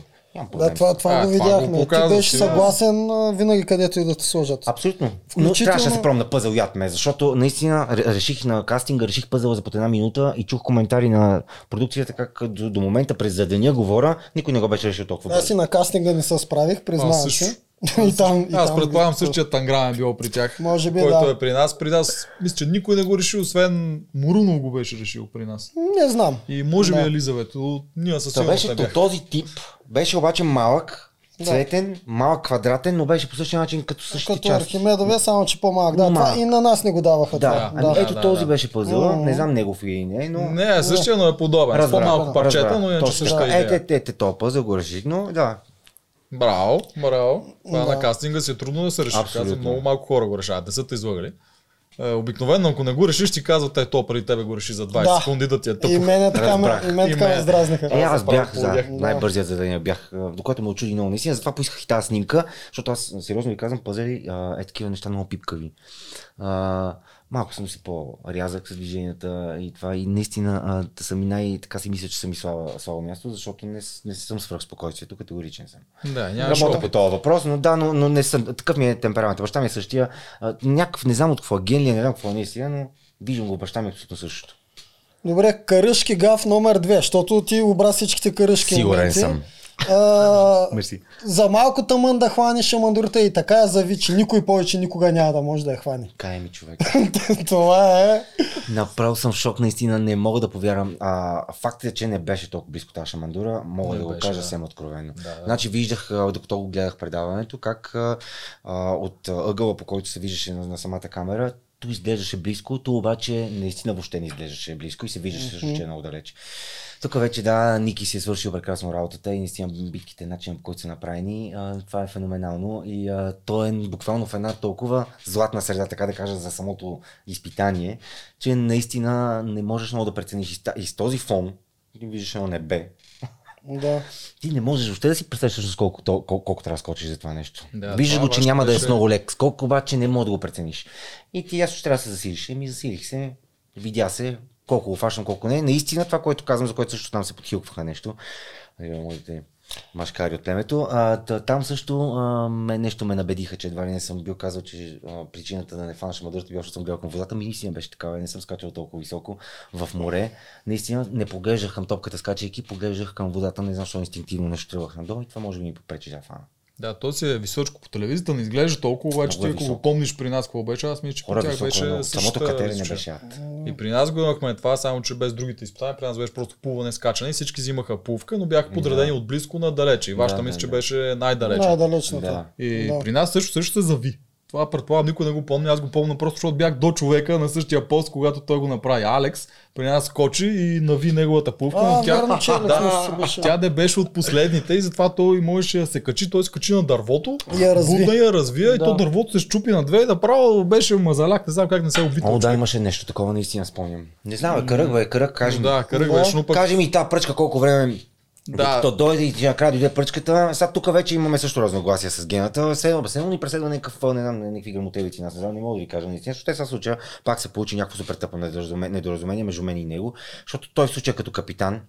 Speaker 2: Да, това, това
Speaker 1: А,
Speaker 2: го видяхме. Ти беше съгласен а, винаги където и да те сложат.
Speaker 3: Абсолютно. Но
Speaker 2: Включително-
Speaker 3: трябваше да се пробвам на пъзел яд ме, защото наистина ре- реших на кастинга, реших пъзела за под една минута и чух коментари на продукцията как до, до момента през за деня говоря, никой не го беше решил толкова
Speaker 2: Аз и
Speaker 3: бързо.
Speaker 2: на кастинга не се справих, признавам се. и там, и
Speaker 1: Аз
Speaker 2: там
Speaker 1: предполагам същия танграм е бил при тях.
Speaker 2: Може би,
Speaker 1: който
Speaker 2: да.
Speaker 1: е при нас. При нас, мисля, че никой не го реши, освен Мурунов го беше решил при нас.
Speaker 2: Не знам.
Speaker 1: И може би
Speaker 2: Да.
Speaker 1: Елизавет. Ние със сигурност
Speaker 3: беше
Speaker 1: не
Speaker 3: от този тип, беше обаче малък,
Speaker 2: Да.
Speaker 3: цветен, малък квадратен, но беше по същия начин като същите
Speaker 2: Като
Speaker 3: части.
Speaker 2: Архимедове, само че по-малък. Да,
Speaker 3: Малък.
Speaker 2: това и на нас не го даваха
Speaker 3: Да,
Speaker 2: това.
Speaker 3: ами
Speaker 2: Да.
Speaker 3: ето
Speaker 1: да,
Speaker 3: този
Speaker 1: да.
Speaker 3: беше пъзела, не знам негов или не, но...
Speaker 1: Не, е същия, но е подобен. С
Speaker 3: Разбрах,
Speaker 1: по-малко парчета,
Speaker 3: разбрах.
Speaker 1: но иначе
Speaker 3: Точно
Speaker 1: същата идея.
Speaker 3: Ете, ете, този пъзел го реших, но да,
Speaker 1: Браво, браво. Това
Speaker 2: Да.
Speaker 1: на кастинга си е трудно да се реши. Казвам, много малко хора го решават. Не са те излагали. Е, обикновено, ако не го решиш, ти казват, те, то преди тебе го реши за 20
Speaker 2: Да.
Speaker 1: секунди да ти е
Speaker 2: И
Speaker 1: тъпо.
Speaker 2: мен така, ме-
Speaker 3: Разбрах.
Speaker 2: и мен
Speaker 1: И
Speaker 2: така ме здразниха.
Speaker 3: Е, аз
Speaker 1: направо
Speaker 3: бях за
Speaker 1: полудях.
Speaker 3: най-бързият за деня бях, а, до което ме очуди много наистина, затова поисках и тази снимка, защото аз сериозно ви казвам, пазари е такива неща много пипкави. А, малко съм си по-рязък с движенията и това и наистина а, да съм и най- така си мисля, че съм и слабо, слабо място, защото не, не съм свръх спокойствието, категоричен съм.
Speaker 1: Да, нямаш
Speaker 3: Работя
Speaker 1: опит.
Speaker 3: по този въпрос, но да, но, но не съм. Такъв ми е темперамент. Баща ми е същия. А, някакъв, не знам от какво ген ли, е, не знам какво е наистина, но виждам го, баща ми е абсолютно същото.
Speaker 2: Добре, каръшки гав номер две, защото ти обра всичките каръшки
Speaker 3: Сигурен
Speaker 2: моменти.
Speaker 3: съм.
Speaker 2: А,
Speaker 3: Мерси.
Speaker 2: за малко тъмън да хванеш амандурата и така я зави, че никой повече никога няма да може да я хване.
Speaker 3: Кай ми човек.
Speaker 2: Това е.
Speaker 3: Направо съм в шок, наистина не мога да повярвам. А, фактът е, че не беше толкова близко тази шамандура, мога
Speaker 1: Не
Speaker 3: да го
Speaker 1: беше,
Speaker 3: кажа
Speaker 1: да.
Speaker 3: съвсем откровено.
Speaker 1: Да, да.
Speaker 3: Значи виждах, докато го гледах предаването, как а, от ъгъла, по който се виждаше на, на самата камера, то изглеждаше близко, то обаче наистина въобще не изглеждаше близко и се виждаше също, че е много далеч. Тук вече да, Ники си е свършил прекрасно работата и наистина битките, начинът по който са направени, а, това е феноменално и а, то е буквално в една толкова златна среда, така да кажа, за самото изпитание, че наистина не можеш много да прецениш и с та- и с този фон, ти виждаш едно небе,
Speaker 2: Да.
Speaker 3: Ти не можеш въобще да си представиш колко, то- колко, колко трябва да скочиш за това нещо.
Speaker 1: Да,
Speaker 3: Виждаш
Speaker 1: това
Speaker 3: го, че
Speaker 1: обаче
Speaker 3: няма да е с много лек скок, обаче не мога да го прецениш. И ти ясно, че трябва да се засилиш. Еми, засилих се, видя се, колко го фащам, колко не. Наистина това, което казвам, за което също там се подхилкваха нещо. Е, Моите машкари от племето. Там също а, ме, нещо ме набедиха, че едва ли не съм бил казал, че а, причината да не фанаш мъдрата била, защото съм гледал към водата. Ми наистина беше такава. Не съм скачал толкова високо в море. Наистина не поглеждах към топката скачайки, поглеждах към водата. Не знам, защо инстинктивно нещо тръгвах надолу и това може би ми попречи да фана.
Speaker 1: Да, то си е височко по телевизията, не изглежда толкова, обаче
Speaker 3: Много е
Speaker 1: ти ако го помниш при нас какво беше, аз мисля, че
Speaker 3: Хора,
Speaker 1: при тях
Speaker 3: високо,
Speaker 1: беше
Speaker 3: но самото
Speaker 1: същата
Speaker 3: катерене
Speaker 1: височина.
Speaker 3: беше ад.
Speaker 1: И при нас го имахме това, само че без другите изпитания, при нас беше просто плуване, скачане и всички взимаха плувка, но бяха подредени от близко на далече. И вашата
Speaker 3: Да,
Speaker 1: мисля,
Speaker 3: да,
Speaker 1: че
Speaker 3: да.
Speaker 1: беше най-далече.
Speaker 2: Най-далечната.
Speaker 3: Да.
Speaker 1: И
Speaker 2: Да.
Speaker 1: при нас също, също се зави. Това предполагам никой не го помни, аз го помня просто, защото бях до човека на същия пост, когато той го направи. Алекс при нас скочи и нави неговата плувка.
Speaker 2: А,
Speaker 1: но тя,
Speaker 2: вярно, че
Speaker 1: да,
Speaker 2: беше.
Speaker 1: тя не беше от последните и затова той можеше да се качи. Той се качи на дървото,
Speaker 2: И я разви.
Speaker 1: будна я развия и
Speaker 2: Да.
Speaker 1: то дървото се щупи на две и направо беше мазаляк, не знам как не се обита.
Speaker 3: О, да, имаше нещо такова, наистина спомням. Не знам, бе, кръг, бе, кръг, кажи ми.
Speaker 1: Да, кръг беше, но пък
Speaker 3: Кажи ми тази пръчка колко време
Speaker 1: Да.
Speaker 3: То дойде и накрая дойде пръчката. Сега тук вече имаме също разногласия с гената. Сега обяснено ни преследва някакъв, не знам, някакви грамотевици. Аз не знам, не мога да ви кажа наистина, защото те са случая пак се получи някакво супер тъпо недоразуме- недоразумение между мен и него, защото той в случая като капитан.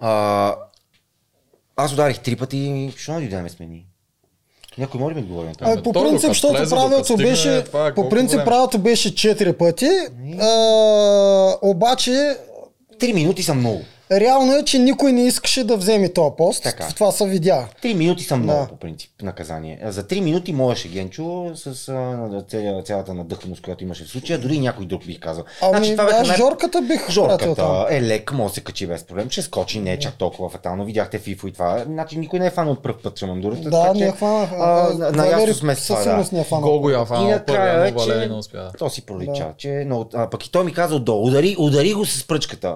Speaker 3: А, аз ударих три пъти и що не дойде да ме смени? Някой може ли ми отговори на това?
Speaker 2: А, по принцип, защото
Speaker 1: влезе,
Speaker 2: правилото беше,
Speaker 1: е
Speaker 2: по принцип правилото беше 4 пъти, а, обаче
Speaker 3: Три минути са много.
Speaker 2: Реално е, че никой не искаше да вземе този пост.
Speaker 3: Така.
Speaker 2: Това се видя.
Speaker 3: Три минути са много
Speaker 2: Да.
Speaker 3: по принцип наказание. За три минути можеше Генчо с а, ця- цялата надъханост, която имаше в случая, дори и някой друг бих казал.
Speaker 2: Ами,
Speaker 3: това бяха
Speaker 2: аз
Speaker 3: най-
Speaker 2: Жорката бих пратил там.
Speaker 3: Жорката е лек, може да се качи без проблем, че скочи, не е чак толкова фатално. Видяхте Фифо и това. Значи никой не е фанал от пръв път Шамандурата.
Speaker 2: Да, не е хванах.
Speaker 3: а, Наясно сме с това, да.
Speaker 2: е.
Speaker 1: Гого я
Speaker 3: И
Speaker 1: фана първия,
Speaker 3: накрая
Speaker 1: но успя.
Speaker 3: то си пролича,
Speaker 2: Да.
Speaker 3: че е много... А, пък и той ми каза отдолу, удари, удари го с пръчката.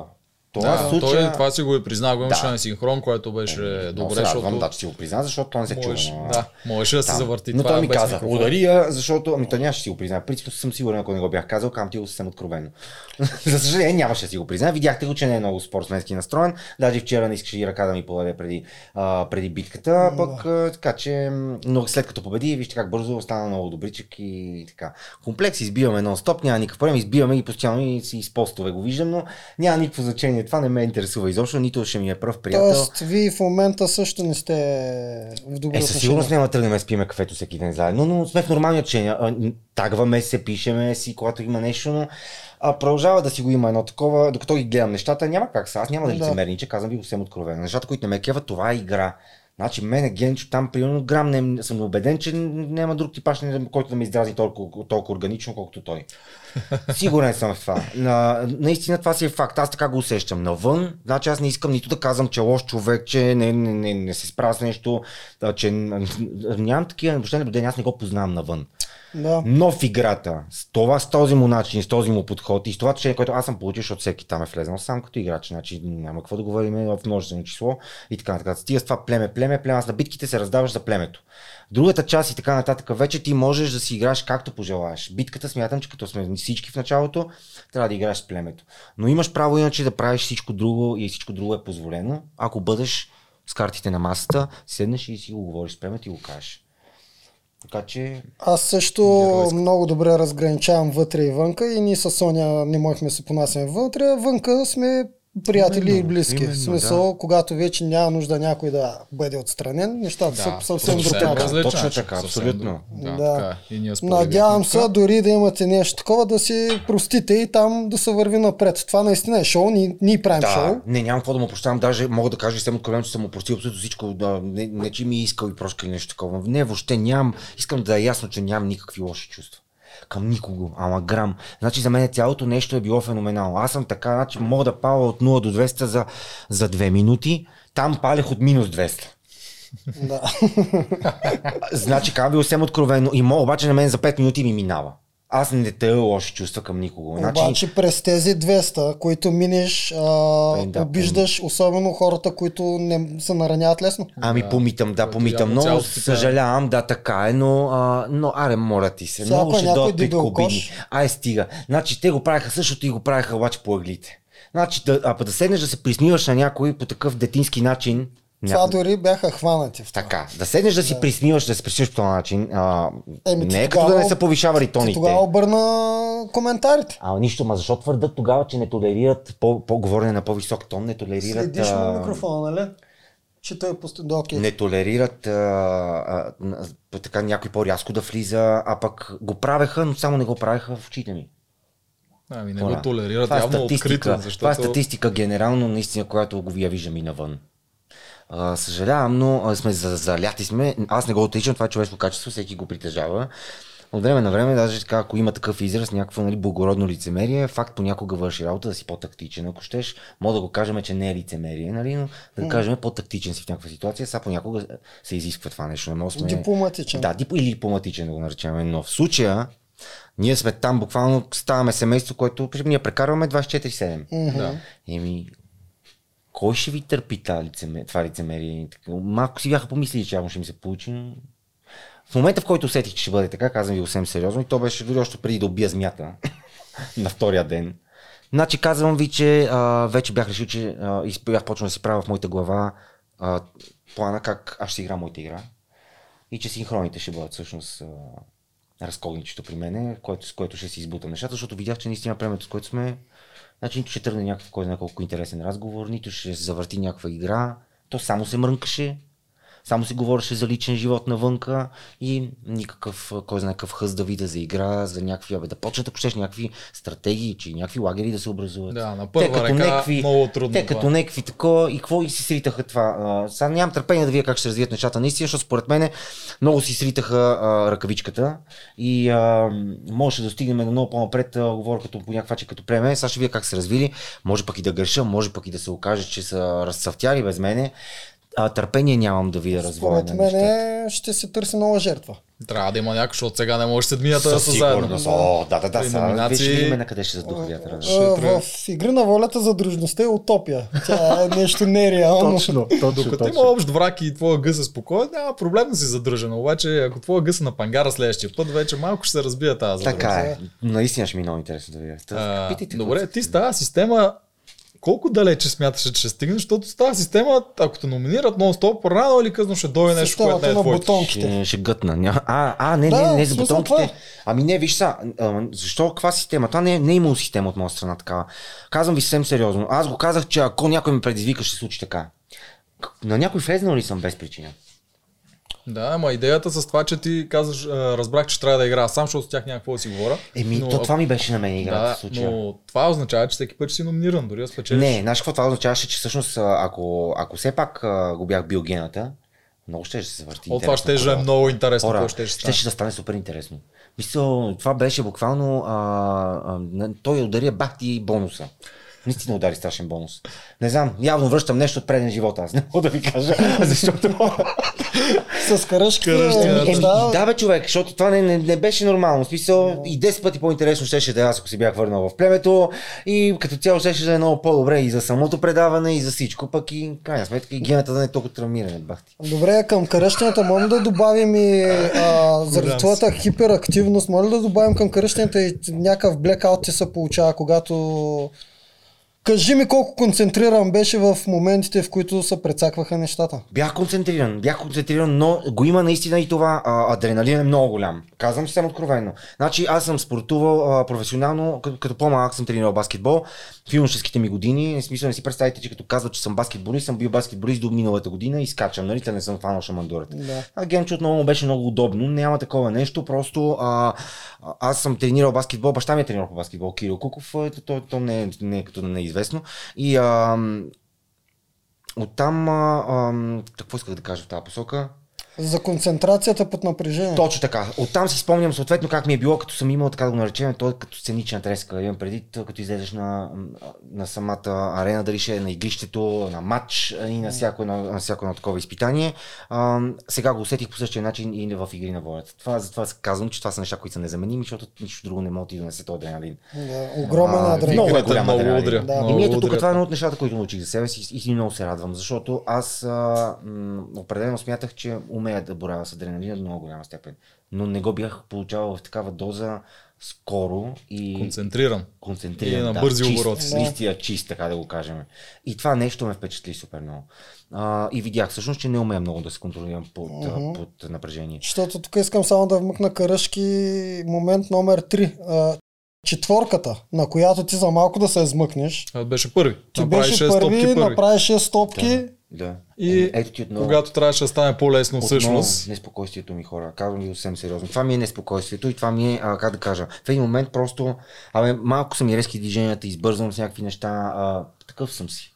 Speaker 3: Това
Speaker 1: Да,
Speaker 3: случая...
Speaker 1: той, това си го е признал, го имаше
Speaker 3: Да.
Speaker 1: на синхрон, което беше
Speaker 3: Много
Speaker 1: добре,
Speaker 3: се радвам,
Speaker 1: защото
Speaker 3: да, че си го призна, защото той не се чува.
Speaker 1: да, можеше да се
Speaker 3: там.
Speaker 1: завърти
Speaker 3: Но
Speaker 1: това
Speaker 3: той ми каза,
Speaker 1: микрофон.
Speaker 3: удари я, защото, ами той нямаше да си го признае. Принципно съм сигурен, ако не го бях казал, кам ти го съвсем откровено. За съжаление нямаше да си го признае. Видяхте го, че не е много спортсменски настроен. Даже вчера не искаше и ръка да ми подаде преди, а, преди битката. Пък а, така, че, но след като победи, вижте как бързо остана много добричък и така. Комплекс избиваме нон-стоп, няма никакъв проблем, избиваме ги постоянно и си с постове го виждам, но няма никакво значение. Това не ме интересува изобщо, нито ще ми е пръв приятел.
Speaker 2: Тоест, вие в момента също не сте в добри
Speaker 3: Е, със сигурност няма да тръгнем да спиме кафето всеки ден заедно, но сме в нормални отношения. Тагваме се, пишеме си, когато има нещо, но а, продължава да си го има едно такова, докато ги гледам нещата, няма как са. Аз няма да
Speaker 2: Да.
Speaker 3: лицемернича, казвам ви го съвсем откровено. Нещата, които не ме кеват, това е игра. Значи, мене Генчо там, примерно, грам не съм убеден, че няма друг типаж, не- който да ме издрази толкова, толкова органично, колкото той. Сигурен съм в това. На, наистина това си е факт. Аз така го усещам. Навън, значи аз не искам нито да казвам, че е лош човек, че не, не, не, не се справя с нещо, че нямам такива въобще наблюдения, аз не го познавам навън.
Speaker 2: Да.
Speaker 3: Но в играта, с това, с този му начин, с този му подход и с това отношение, което аз съм получил, защото всеки там е влезнал сам като играч, значи няма какво да говорим в множествено число и така нататък. Стига с това племе, племе, племе, аз на битките се раздаваш за племето. Другата част и така нататък, вече ти можеш да си играеш както пожелаеш. Битката смятам, че като сме всички в началото, трябва да играеш с племето. Но имаш право иначе да правиш всичко друго и всичко друго е позволено, ако бъдеш с картите на масата, седнеш и си го говориш с племето и го кажеш. Така че
Speaker 2: Аз също много добре разграничавам вътре и вънка и ние с Соня не можехме да се понасяме вътре, вънка сме приятели и близки.
Speaker 3: именно,
Speaker 2: в смисъл, когато вече няма нужда някой да бъде отстранен, нещата са по съвсем друг начин.
Speaker 3: Точно така, абсолютно.
Speaker 1: Да,
Speaker 2: Да.
Speaker 1: така е. И ние
Speaker 2: Надявам се дори да имате нещо такова да си простите и там да се върви напред. Това наистина е шоу, ние, ние правим
Speaker 3: Да,
Speaker 2: шоу.
Speaker 3: не, нямам какво да му прощавам. Даже мога да кажа съвсем откровено, че съм му простил абсолютно всичко. Да, не, не, че ми е искал и прошка или нещо такова. Не, въобще нямам. Искам да е ясно, че нямам никакви лоши чувства. Към никого, ама грам. Значи за мен цялото нещо е било феноменално. Аз съм така, значи мога да паля от 0 до 200 за, за 2 минути. Там палех от минус 200.
Speaker 2: Да.
Speaker 3: Значи, казвам ви съвсем откровено. И мога, обаче на мен за 5 минути ми минава. Аз не тая лоши чувства към никого. Значи,
Speaker 2: Обаче през тези 200, които минеш, а,
Speaker 3: Е, да,
Speaker 2: обиждаш особено хората, които не се нараняват лесно.
Speaker 3: Ами помитам, да, помитам. Много съжалявам, да, така е, но, а, но аре, моля ти се. Много ще дойдат обидни.
Speaker 2: кош?
Speaker 3: Ай, стига. Значи те го правиха същото и го правиха обаче по ъглите. Значи, да, а пък да седнеш да се присмиваш на някой по такъв детински начин.
Speaker 2: Това
Speaker 3: някой-
Speaker 2: дори бяха хванати в това.
Speaker 3: Така, да седнеш да си присмиваш, да се присмиваш по този начин, а,
Speaker 2: Еми,
Speaker 3: не е като
Speaker 2: тогава-
Speaker 3: да не са повишавали
Speaker 2: Ти
Speaker 3: тоните.
Speaker 2: тогава обърна коментарите.
Speaker 3: А нищо, ма защо твърдат тогава, че не толерират по, по-говорене на по-висок тон, не толерират...
Speaker 2: Следиш
Speaker 3: а,
Speaker 2: на микрофона, нали? Че той е пусти до окей.
Speaker 3: Не толерират а, а, така някой по-рязко да влиза, а пък го правеха, но само не го правеха в очите ми.
Speaker 1: Ами не
Speaker 3: Хора,
Speaker 1: го толерират
Speaker 3: това е
Speaker 1: явно
Speaker 3: статистика,
Speaker 1: открито, защото...
Speaker 3: Това е статистика генерално, наистина, която го я виждам и навън. А, съжалявам, но а, сме за, заляти сме. Аз не го отричам, това е човешко качество, всеки го притежава. От време на време, даже така, ако има такъв израз, някакво нали, благородно лицемерие, факт понякога върши работа да си по-тактичен. Ако щеш, мога да го кажем, че не е лицемерие, нали, но да го кажем по-тактичен си в някаква ситуация, сега понякога се изисква това нещо. Да сме...
Speaker 2: Дипломатичен.
Speaker 3: Да, дип, или дипломатичен да го наречем. Но в случая, ние сме там, буквално ставаме семейство, което ние прекарваме 24-7.
Speaker 1: Да.
Speaker 3: Еми, кой ще ви търпи това, лицемер, това лицемерие? Малко си бяха помислили, че явно ще ми се получи. но В момента, в който усетих, че ще бъде така, казвам ви съвсем сериозно, и то беше дори още преди да убия змията на втория ден. Значи казвам ви, че а, вече бях решил, че а, и бях почнал да си правя в моята глава а, плана как аз ще игра моята игра и че синхроните ще бъдат всъщност а, разковничето при мене, което, с което ще си избутам нещата, защото видях, че наистина времето, с което сме, значи нито ще тръгне някакъв кой знае колко интересен разговор, нито ще завърти някаква игра, то само се мрънкаше, само си говореше за личен живот навънка и никакъв, кой знае какъв хъз да видя за игра, за някакви, абе, да почнат, ако щеш, някакви стратегии, че някакви лагери да се образуват.
Speaker 1: Да, на първа ръка
Speaker 3: някакви,
Speaker 1: много трудно
Speaker 3: Те
Speaker 1: това.
Speaker 3: като някакви такова и какво и си сритаха това. А, сега нямам търпение да видя как ще се развият нещата наистина, защото според мен много си сритаха а, ръкавичката и а, може да достигнем до много по-напред, а, говоря като по някаква че като преме. Сега ще видя как се развили. Може пък и да греша, може пък и да се окаже, че са разцъфтяли без мене. А, търпение нямам да видя развоя
Speaker 2: Според мен ще се търси нова жертва.
Speaker 1: Трябва да има някой, защото сега не може седмията да са заедно.
Speaker 3: сигурност. О, да, да, да. Сега
Speaker 1: номинации-
Speaker 3: вече видим на къде ще задуха вятъра.
Speaker 2: В игри на волята за дружността е утопия. Тя е нещо нереално.
Speaker 3: точно,
Speaker 1: Докато има общ враг и твоя гъс е спокоен, няма проблем да си задръжен. Обаче, ако твоя гъс е на пангара следващия път, вече малко ще се разбие тази задръжка.
Speaker 3: Така е. Наистина ще ми е много интересно да видя.
Speaker 1: Добре, ти с тази система колко далече смяташе, че ще стигнеш, защото с тази система, ако те номинират нон-стоп, рано или късно ще дойде нещо, което не е твоето.
Speaker 2: бутонките.
Speaker 3: Ще, ще гътна. Ня- А, а, не,
Speaker 2: Да,
Speaker 3: не, не за
Speaker 2: това
Speaker 3: бутонките.
Speaker 2: е.
Speaker 3: Ами не, виж са, защо каква система? Това не, е- не е имало система от моя страна такава. Казвам ви съвсем сериозно. Аз го казах, че ако някой ме предизвика, ще случи така. На някой влезнал ли съм без причина?
Speaker 1: Да, ама идеята с това, че ти казваш, разбрах, че трябва да играя сам, защото с тях някакво да си говоря.
Speaker 3: Еми,
Speaker 1: Но
Speaker 3: то това ми беше на мен играта
Speaker 1: Да,
Speaker 3: в случая.
Speaker 1: но това означава, че всеки път си номиниран, дори да спечелиш.
Speaker 3: Не, знаеш какво това означаваше, че всъщност ако, ако все пак а, го бях бил гената, много ще се завърти.
Speaker 1: О, това ще е много интересно,
Speaker 3: Хора,
Speaker 1: ще
Speaker 3: ще, ще да стане супер интересно. Мисля, това беше буквално. А, а, той удари бахти бонуса. Наистина удари страшен бонус. Не знам, явно връщам нещо от преден живот, аз не мога да ви кажа, защото...
Speaker 2: С каръшки.
Speaker 1: Каръшки,
Speaker 2: е,
Speaker 1: да.
Speaker 3: Еми,
Speaker 2: да,
Speaker 3: бе, човек, защото това не, не, не беше нормално. В смисъл, и 10 пъти по-интересно щеше да е аз, ако си бях върнал в племето. И като цяло щеше да е много по-добре и за самото предаване, и за всичко. Пък и, крайна сметка, и гената да не е толкова травмиране, бахти.
Speaker 2: Добре, към каръщенията можем да добавим и а, заради твоята хиперактивност, може да добавим към каръщенията и някакъв блекаут ти се получава, когато... Кажи ми колко концентриран беше в моментите, в които се прецакваха нещата.
Speaker 3: Бях концентриран, бях концентриран, но го има наистина и това. А, адреналин е много голям. Казвам съвсем откровенно. Значи аз съм спортувал а, професионално, като, като по-малък съм тренирал баскетбол в юношеските ми години. В смисъл не си представите, че като казват, че съм баскетболист, съм бил баскетболист до миналата година и скачам, нали, не съм фанал шамандурата.
Speaker 2: Да.
Speaker 3: А Генчо отново му беше много удобно, няма такова нещо, просто а, аз съм тренирал баскетбол, баща ми е тренирал по баскетбол, Кирил Куков, а, то, то, то не, е, не е като неизвестно. И а, оттам, а, а, какво исках да кажа в тази посока?
Speaker 2: За концентрацията под напрежение.
Speaker 3: Точно така. Оттам си спомням съответно как ми е било, като съм имал, така да го наречем, той като сценична треска. Имам преди, като излезеш на, на самата арена, дали ще е на игрището, на матч и на всяко едно, на всяко едно такова изпитание. А, сега го усетих по същия начин и в игри на волята. Това, затова казвам, че това са неща, които са незаменими, защото нищо друго не може да ти донесе този адреналин.
Speaker 2: Да, огромен адреналин.
Speaker 3: Много е
Speaker 1: Играта
Speaker 3: голям
Speaker 1: много
Speaker 3: адреналин.
Speaker 1: удря.
Speaker 2: Да.
Speaker 3: И ми ето тук това е едно от нещата, които научих за себе си и, и много се радвам, защото аз а, м, определено смятах, че умея да боравя с адреналина до много голяма степен. Но не го бях получавал в такава доза скоро и
Speaker 1: Концентриран.
Speaker 3: концентриран.
Speaker 1: И на
Speaker 3: да,
Speaker 1: бързи
Speaker 3: чист,
Speaker 1: обороти.
Speaker 3: Наистина чист, така да го кажем. И това нещо ме впечатли супер много. А, и видях всъщност, че не умея много да се контролирам под, uh-huh. под напрежение.
Speaker 2: Защото тук искам само да вмъкна каръшки момент номер 3. Четворката, на която ти за малко да се измъкнеш.
Speaker 1: Това беше първи.
Speaker 2: Ти
Speaker 1: Направи
Speaker 2: беше
Speaker 1: 6
Speaker 2: първи,
Speaker 1: стопки първи.
Speaker 2: направи 6 стопки.
Speaker 3: Да.
Speaker 1: И
Speaker 3: Е, ето ти отново.
Speaker 1: когато трябваше да стане по-лесно
Speaker 3: Отново
Speaker 1: всъщност.
Speaker 3: неспокойствието ми хора. Казвам ви съвсем сериозно. Това ми е неспокойствието и това ми е, а, как да кажа, в един момент просто, абе, малко са ми резки движенията, избързвам с някакви неща, а, такъв съм си.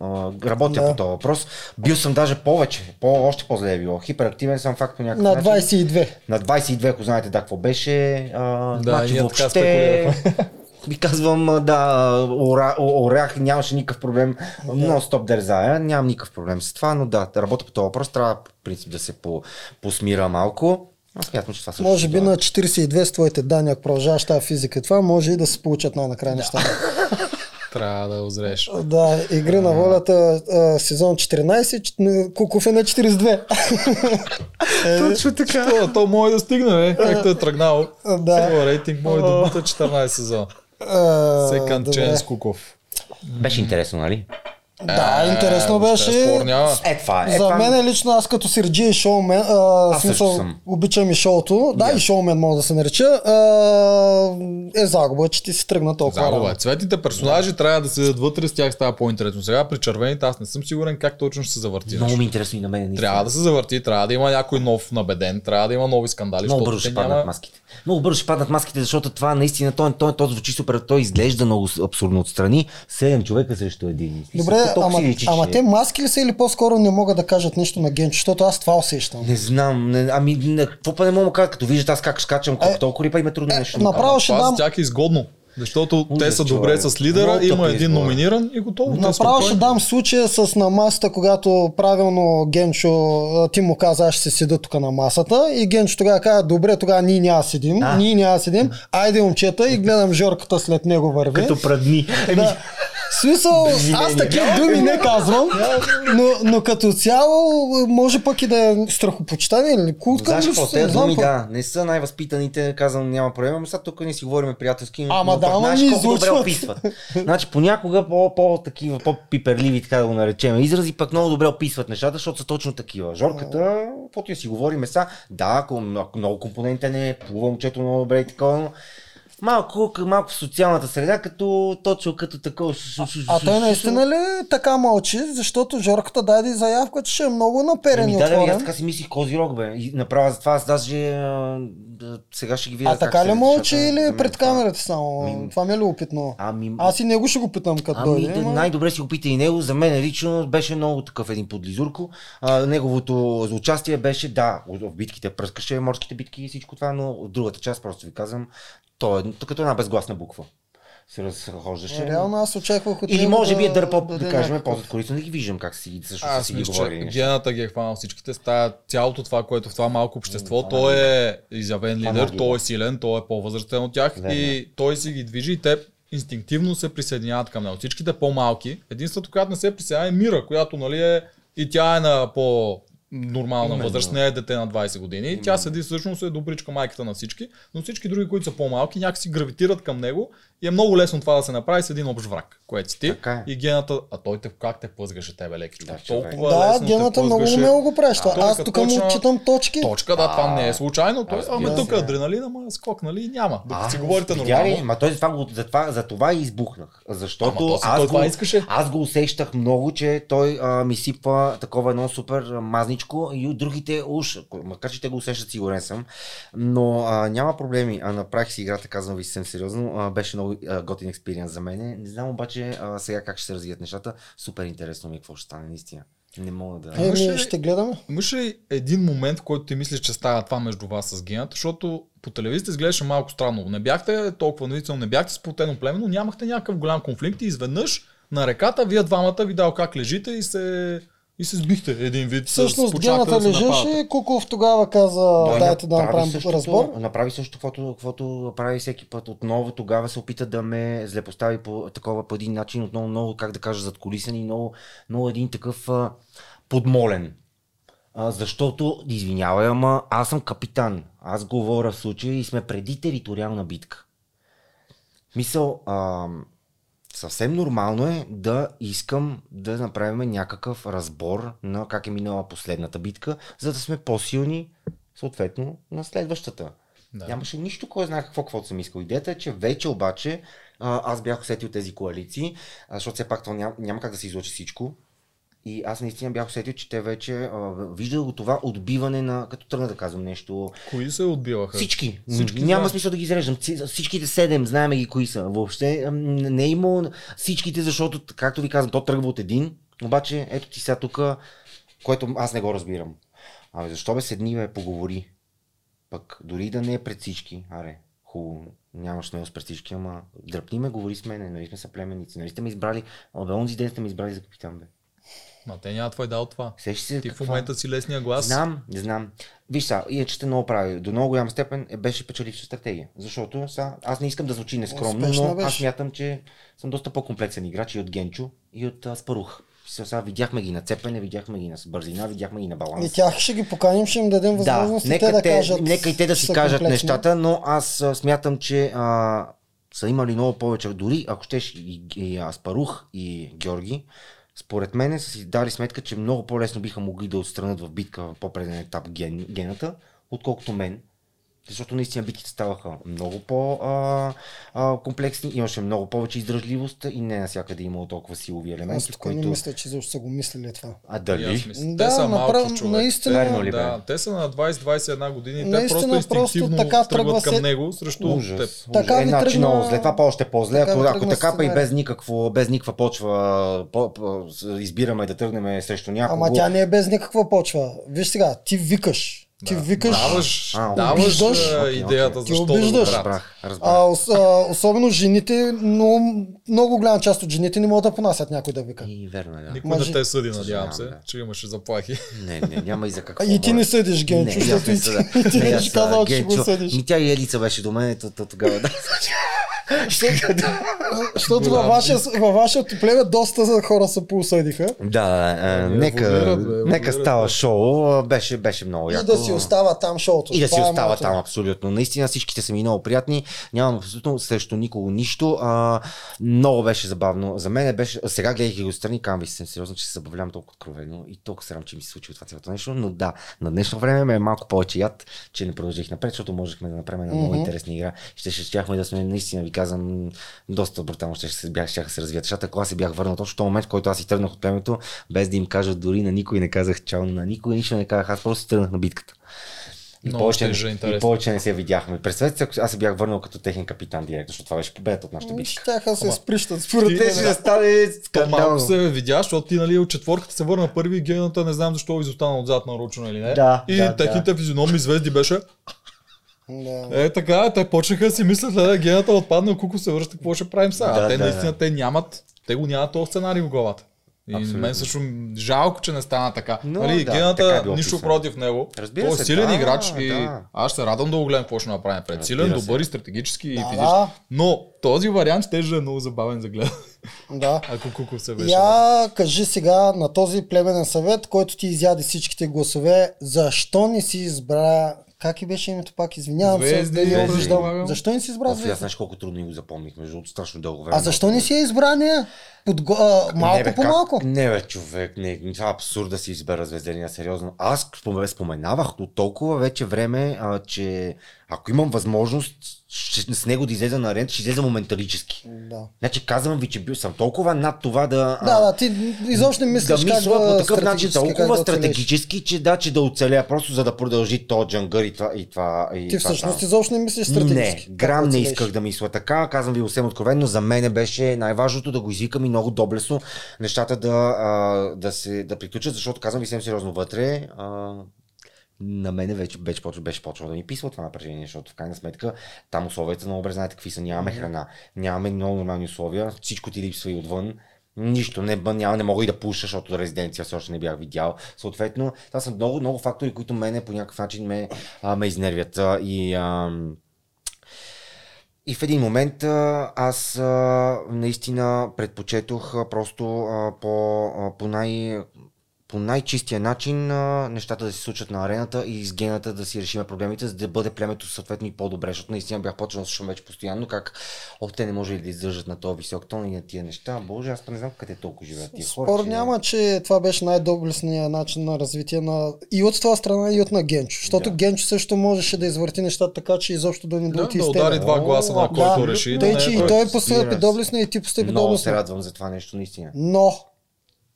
Speaker 3: А, работя
Speaker 2: Да.
Speaker 3: по този въпрос. Бил съм даже повече, по, още по-зле е било. Хиперактивен съм факт по някакъв
Speaker 2: На
Speaker 3: начин.
Speaker 2: 22.
Speaker 3: На 22, ако знаете да, какво беше. А,
Speaker 1: Да,
Speaker 3: значи въобще... Ви казвам, да, ора, орях, нямаше никакъв проблем. Но стоп дързая, нямам никакъв проблем с това, но да, работя по този въпрос, трябва в принцип да се по, посмира малко. Аз смятам, че това също
Speaker 2: Може би
Speaker 3: да.
Speaker 2: на 42 с твоите данни, ако продължаваш тази физика, това може и да се получат най-накрая неща.
Speaker 1: Трябва да озрееш.
Speaker 2: Да, игри на волята а, сезон 14, ч- н- Куков е на 42.
Speaker 1: Точно така. То, то може да стигне, бе. Както е тръгнал.
Speaker 2: Да.
Speaker 1: Рейтинг може да бута 14 сезон.
Speaker 2: Добре.
Speaker 1: Чен Скуков.
Speaker 3: Беше интересно, нали?
Speaker 2: Да, интересно беше.
Speaker 3: Е, това е.
Speaker 2: За
Speaker 3: това...
Speaker 2: мен лично аз като Сергей шоумен, а,
Speaker 3: Аз
Speaker 2: смисъл, обичам и шоуто, да, и шоумен мога да се нареча, а, е загуба, че ти си тръгна толкова
Speaker 1: Загуба. е.
Speaker 2: рано.
Speaker 1: Цветните персонажи трябва да седят вътре, с тях става по-интересно. Сега при червените аз не съм сигурен как точно ще се завърти.
Speaker 3: Много ми е интересно и на мен.
Speaker 1: Трябва да се завърти, трябва да има някой нов набеден, трябва да има нови скандали.
Speaker 3: Много бързо ще паднат
Speaker 1: няма...
Speaker 3: маските. Много бързо ще паднат маските, защото това наистина, той, той, той звучи супер, той изглежда много абсурдно отстрани. Седем човека срещу един.
Speaker 2: Добре,
Speaker 3: Толкова
Speaker 2: ама,
Speaker 3: си личи,
Speaker 2: ама те маски ли са или по-скоро не могат да кажат нещо на Генчо, защото аз това усещам.
Speaker 3: Не знам, не, ами не, какво па не мога да кажа, като виждат аз как скачам, колко
Speaker 2: Е,
Speaker 3: толкова рипа има трудно нещо. да
Speaker 2: направо ще дам,
Speaker 1: тях е изгодно. Защото те са
Speaker 3: човек.
Speaker 1: добре с лидера,
Speaker 3: Много
Speaker 1: има един
Speaker 3: избор.
Speaker 1: номиниран и готово.
Speaker 2: Направо ще дам случая с на масата, когато правилно Генчо, ти му каза, аз ще се седа тук на масата и Генчо тогава каза, добре, тогава ние няма седим,
Speaker 3: А.
Speaker 2: ние няма седим, айде момчета и гледам Жорката след него върви.
Speaker 3: Като прадни. Еми,
Speaker 2: Да. Смисъл, аз такива думи не казвам, но, но като цяло може пък и да е страхопочитание или култ към
Speaker 3: Знаеш какво, тези думи, да, не са най-възпитаните, казвам, няма проблем, но сега тук не си говорим приятелски,
Speaker 2: Ама да,
Speaker 3: пък
Speaker 2: ама
Speaker 3: знаеш колко добре
Speaker 2: излучват.
Speaker 3: описват. Значи понякога по, по такива, по-пиперливи, така да го наречем, изрази пък много добре описват нещата, защото са точно такива. Жорката, каквото си говорим са, да, ако много, много компонентен е, плува момчето много добре и такова, но малко, малко в социалната среда, като точно като такова.
Speaker 2: А той наистина ли така мълчи, защото Жорката даде заявка, че ще е много наперен
Speaker 3: Еми,
Speaker 2: и
Speaker 3: да, да, бе, аз така си мислих Козирог, бе. И направя за това, аз даже а, да, сега ще ги видя.
Speaker 2: А така ли мълчи или
Speaker 3: мен
Speaker 2: пред камерата само?
Speaker 3: Ми-
Speaker 2: Това ми е любопитно.
Speaker 3: Ами,
Speaker 2: Аз и него ще го питам като
Speaker 3: Ами,
Speaker 2: дойде. ама-
Speaker 3: най-добре си го пита и него. За мен лично беше много такъв един подлизурко. А, неговото участие беше, да, в битките пръскаше, морските битки и всичко това, но другата част, просто ви казвам, то е като една безгласна буква. Се разхождаше.
Speaker 2: Реално аз очаквах от
Speaker 3: Или може би е дърпал, да кажем,
Speaker 2: някакъв-
Speaker 3: по-зад колица, да ги виждам как си, също
Speaker 1: Аз
Speaker 3: си ги неща.
Speaker 1: гената ги е хванал всичките. Стая цялото това, което в това малко общество,
Speaker 3: това
Speaker 1: той е изявен
Speaker 3: Това
Speaker 1: лидер, той е силен, той е по-възрастен от тях
Speaker 3: Верно.
Speaker 1: и той си ги движи и те инстинктивно се присъединяват към него. Всичките по-малки. Единството, която не се присъединява е Мира, която нали е и тя е на по нормална
Speaker 3: Именно.
Speaker 1: възраст, не е дете на 20 години. Тя седи всъщност е добричка майката на всички, но всички други, които са по-малки, някакси гравитират към него и е много лесно това да се направи с един общ враг, което си ти.
Speaker 3: Така е.
Speaker 1: И гената, а той те, как те плъзгаше тебе леки
Speaker 3: Да.
Speaker 1: Толкова
Speaker 2: Да,
Speaker 1: лесно те
Speaker 2: гената много
Speaker 1: плъзгаше.
Speaker 2: умело го правиш. това.
Speaker 1: той
Speaker 2: Аз тук му
Speaker 1: почна-
Speaker 2: читам точки.
Speaker 1: Точка, да, това не е случайно. Той, ама тук
Speaker 3: се.
Speaker 1: адреналин, ама скок, нали? Няма. Докато си
Speaker 3: А,
Speaker 1: говорите нормално.
Speaker 3: Ма той за това, за, това, за това и избухнах. Защото аз, го, аз го усещах много, че той а, ми сипва такова едно супер а, мазничко и от другите уж, макар че те го усещат, сигурен съм, но а, няма проблеми. А, направих си играта, казвам ви съвсем сериозно. А, беше много а, готин експириенс за мен. Не знам обаче а, сега как ще се развият нещата. Супер интересно ми е какво ще стане, наистина. Не мога да...
Speaker 1: Имаше
Speaker 2: Еми,
Speaker 1: ли-
Speaker 2: ще гледаме.
Speaker 1: Имаш ли един момент, в който ти мислиш, че става това между вас с гената, защото по телевизията изглеждаше малко странно. Не бяхте толкова наистина, не бяхте сплотено племе, но нямахте някакъв голям конфликт и изведнъж на реката вие двамата видял как лежите и се, и се сбихте един вид. с-
Speaker 2: Всъщност гената лежеше, Куков тогава каза,
Speaker 3: Той
Speaker 2: дайте да
Speaker 3: направи
Speaker 2: направим
Speaker 3: същото-
Speaker 2: разбор.
Speaker 3: Направи също, каквото, каквото прави всеки път. Отново тогава се опита да ме злепостави по такова по един начин, отново много, как да кажа, зад колисен и много, много един такъв а, подмолен. А, защото, извинявай, ама аз съм капитан. Аз говоря в случая и сме преди териториална битка. Мисъл, а, съвсем нормално е да искам да направим някакъв разбор на как е минала последната битка, за да сме по-силни, съответно, на следващата. Да. Нямаше нищо, кой знае какво, каквото съм искал. Идеята е, че вече обаче аз бях усетил тези коалиции, защото все пак това няма, няма как да се излучи всичко. И аз наистина бях усетил, че те вече а, виждат го това отбиване на, като тръгна да казвам нещо.
Speaker 1: Кои се отбиваха?
Speaker 3: Всички.
Speaker 1: Всички
Speaker 3: Няма
Speaker 1: знаят.
Speaker 3: смисъл да ги изреждам. Всичките седем, знаем ги кои са. Въобще не е имало всичките, защото, както ви казвам, то тръгва от един. Обаче, ето ти сега тук, което аз не го разбирам. Ами защо бе седни, бе, поговори. Пък дори да не е пред всички, аре, хубаво, нямаш смелост пред всички, ама дръпни ме, говори с мене, нали сме са племеници, нали сте ме избрали, абе, онзи ден сте ме избрали за капитан, бе.
Speaker 1: Ма те няма твой дал това.
Speaker 3: Сещаш се
Speaker 1: Ти в
Speaker 3: каква-
Speaker 1: момента си лесния глас.
Speaker 3: Знам, не знам. Виж сега, иначе сте много прави. До много голям степен е, беше печеливша стратегия. Защото сега, аз не искам да звучи нескромно,
Speaker 2: Успешна
Speaker 3: но
Speaker 2: беше.
Speaker 3: аз мятам, че съм доста по-комплексен играч и от Генчо, и от а, Спарух. Сега, видяхме ги на цепене, видяхме ги на бързина, видяхме ги на баланс.
Speaker 2: И тях ще ги поканим, ще им дадем възможност и те да кажат.
Speaker 3: нека и те да си
Speaker 2: са
Speaker 3: кажат
Speaker 2: комплексни.
Speaker 3: нещата, но аз а, смятам, че а, са имали много повече. Дори ако щеш и, и Аспарух и Георги, според мен са си дали сметка, че много по-лесно биха могли да отстранят в битка в по-преден етап ген, гената, отколкото мен. Защото наистина битките ставаха много по-комплексни, имаше много повече издръжливост и не навсякъде е имало толкова силови
Speaker 2: Аз
Speaker 3: елементи, в
Speaker 2: тук не
Speaker 3: които...
Speaker 2: мисля, че защо са го мислили това.
Speaker 3: А
Speaker 1: аз
Speaker 3: дали?
Speaker 1: мисля.
Speaker 2: Да,
Speaker 1: те са
Speaker 2: направо,
Speaker 1: малки човек.
Speaker 2: наистина-
Speaker 3: Верно ли, бе?
Speaker 1: Да, те са на 20-21 години. те
Speaker 2: Наистина,
Speaker 1: просто
Speaker 2: просто
Speaker 1: инстинктивно
Speaker 2: така тръгва
Speaker 1: тръгват към
Speaker 2: се-
Speaker 1: него срещу теб.
Speaker 3: Ужас.
Speaker 2: Така
Speaker 3: Така
Speaker 2: ви
Speaker 3: значи
Speaker 2: тръгна-
Speaker 3: зле. Това по-още по-зле.
Speaker 2: така
Speaker 3: Ако, ако така па и без, никакво, без никаква почва по, по, избираме да тръгнем срещу някого.
Speaker 2: Ама тя не е без никаква почва. Виж сега, ти викаш. Ти
Speaker 1: Да.
Speaker 2: викаш.
Speaker 1: Даваш,
Speaker 3: А,
Speaker 1: даваш
Speaker 2: обиждаш.
Speaker 1: а,
Speaker 3: Окей,
Speaker 1: идеята
Speaker 3: окей.
Speaker 1: защо
Speaker 2: Ти обиждаш.
Speaker 3: Разбрах, разбрах.
Speaker 2: А, ос, а, особено жените, много, много голяма част от жените не могат да понасят някой да вика.
Speaker 3: И верно е, да.
Speaker 1: Никой
Speaker 2: Мъже-
Speaker 1: не те съди, надявам се,
Speaker 3: да.
Speaker 1: че имаше заплахи.
Speaker 3: Не, не, няма и за какво.
Speaker 2: А и ти не съдиш, Генчо, защото и ти,
Speaker 3: Не,
Speaker 2: беше
Speaker 3: аз,
Speaker 2: казал, че го съдиш.
Speaker 3: Ми тя и Елица беше до мен, то, то тогава да.
Speaker 2: Защото във, вашия, във вашето племе доста хора се поусъдиха.
Speaker 3: Да, а,
Speaker 1: Ами,
Speaker 3: нека, нека става шоу, беше, беше много
Speaker 2: И
Speaker 3: яко.
Speaker 2: да си остава там шоуто.
Speaker 3: И да си
Speaker 2: е
Speaker 3: остава там, абсолютно. Наистина всичките са ми много приятни. Нямам абсолютно срещу никого нищо. А, много беше забавно. За мен беше. Сега гледайки го страни, казвам ви съм сериозно, че се забавлявам толкова откровено и толкова срам, че ми се случи това цялото нещо. Но да, на днешно време ме е малко повече яд, че не продължих напред, защото можехме да направим една много интересна игра. Ще, ще щяхме да сме, наистина ви казвам, доста брутално ще се бях, ще се развият нещата. Ако аз се бях върнал точно в този момент, който аз си тръгнах от племето, без да им кажа дори на никой не казах чао на никой, нищо не казах, аз просто си тръгнах на битката. И
Speaker 1: Много
Speaker 3: повече, и
Speaker 1: интересно.
Speaker 3: повече не се видяхме. Представете се, ако аз се бях върнал като техен капитан директно, защото това беше победата от нашата битка.
Speaker 2: Щяха да се
Speaker 1: Ама,
Speaker 2: сприщат според мен.
Speaker 1: ще
Speaker 3: да стане
Speaker 1: То малко
Speaker 3: скандално.
Speaker 1: се видя, защото ти нали, от четворката се върна първи гената, не знам защо изостана отзад нарочно или не.
Speaker 3: Да,
Speaker 1: и
Speaker 3: да,
Speaker 1: техните физиономи звезди беше.
Speaker 2: Да.
Speaker 1: Е така, те почнаха да си мислят, да, гената отпадна, Куко се връща, какво ще правим сега?
Speaker 3: Да,
Speaker 1: а те
Speaker 3: да,
Speaker 1: наистина,
Speaker 3: да.
Speaker 1: те нямат, те го нямат този сценарий в главата. И
Speaker 3: Абсолютно.
Speaker 1: мен също жалко, че не стана така.
Speaker 3: Но
Speaker 1: нали,
Speaker 3: да,
Speaker 1: гената,
Speaker 3: така е
Speaker 1: нищо против него.
Speaker 3: Разбира
Speaker 1: Той е
Speaker 3: се,
Speaker 1: силен
Speaker 3: да,
Speaker 1: играч и
Speaker 3: да.
Speaker 1: аз ще се радвам да го гледам какво ще направим пред. Силен, добър и стратегически и
Speaker 2: Да,
Speaker 1: физически.
Speaker 2: да.
Speaker 1: Но този вариант ще е много забавен за гледане,
Speaker 2: да.
Speaker 1: ако Куко се беше.
Speaker 2: Я кажи сега на този племенен съвет, който ти изяде всичките гласове, защо не си избра как и беше името пак, извинявам се,
Speaker 1: Звезди,
Speaker 2: да
Speaker 3: Звезди.
Speaker 2: обиждам. Защо не си избра
Speaker 3: Оф, аз знаеш колко трудно го запомних, между другото, страшно дълго време.
Speaker 2: А защо не си я избра нея? Подго... А, малко
Speaker 3: не, бе,
Speaker 2: по малко.
Speaker 3: Как? Не бе, човек, не, това е абсурд да си избера звездения, сериозно. Аз споме- споменавах от толкова вече време, а, че ако имам възможност ще, с него да излеза на рент, ще излеза моменталически.
Speaker 2: Да.
Speaker 3: Значи казвам ви, че бил съм толкова над това да...
Speaker 2: Да, да, ти изобщо не мислиш
Speaker 3: да мисля по
Speaker 2: да
Speaker 3: такъв начин, толкова
Speaker 2: да
Speaker 3: стратегически, че да, че да оцеля, просто за да продължи то джангър и това. И това и
Speaker 2: Ти
Speaker 3: това
Speaker 2: всъщност
Speaker 3: става.
Speaker 2: изобщо не мислиш стратегически.
Speaker 3: Не, грам
Speaker 2: да
Speaker 3: не исках да мисля така. Казвам ви съвсем откровенно, за мен беше най-важното да го извикам и много доблесно нещата да, а, да, се, да приключат, защото казвам ви съвсем сериозно вътре. А, на мене вече беше, почва, беше почвало да ми писва това напрежение, защото в крайна сметка там условията много добре знаете какви са. Нямаме храна, нямаме много нормални условия, всичко ти липсва и отвън. Нищо, не, няма, не мога и да пуша, защото резиденция все още не бях видял. Съответно, това са много, много фактори, които мене по някакъв начин ме, а, ме изнервят. А, И, ам, и в един момент а, аз а, наистина предпочетох а, просто а, по, а, по най по най-чистия начин а, нещата да се случат на арената и с гената да си решиме проблемите, за да бъде племето съответно и по-добре, защото наистина бях почнал да слушам вече постоянно как о, те не може ли да издържат на този висок тон и на тия неща. Боже, аз не знам къде толкова живеят тия хора.
Speaker 2: Спор
Speaker 3: че-
Speaker 2: няма, че това беше най-доблестният начин на развитие на и от това страна, и от на Генчо. Защото
Speaker 3: Да.
Speaker 2: Генчо също можеше да извърти нещата така, че изобщо да не
Speaker 1: Да, да удари два гласа, на който
Speaker 2: да.
Speaker 1: реши.
Speaker 2: Тъй,
Speaker 1: да
Speaker 2: че
Speaker 1: не
Speaker 2: и
Speaker 1: е
Speaker 2: той
Speaker 1: той.
Speaker 2: постъпи доблестно и ти постъпи
Speaker 3: Много се
Speaker 2: доблестно.
Speaker 3: радвам за това нещо, наистина.
Speaker 2: Но,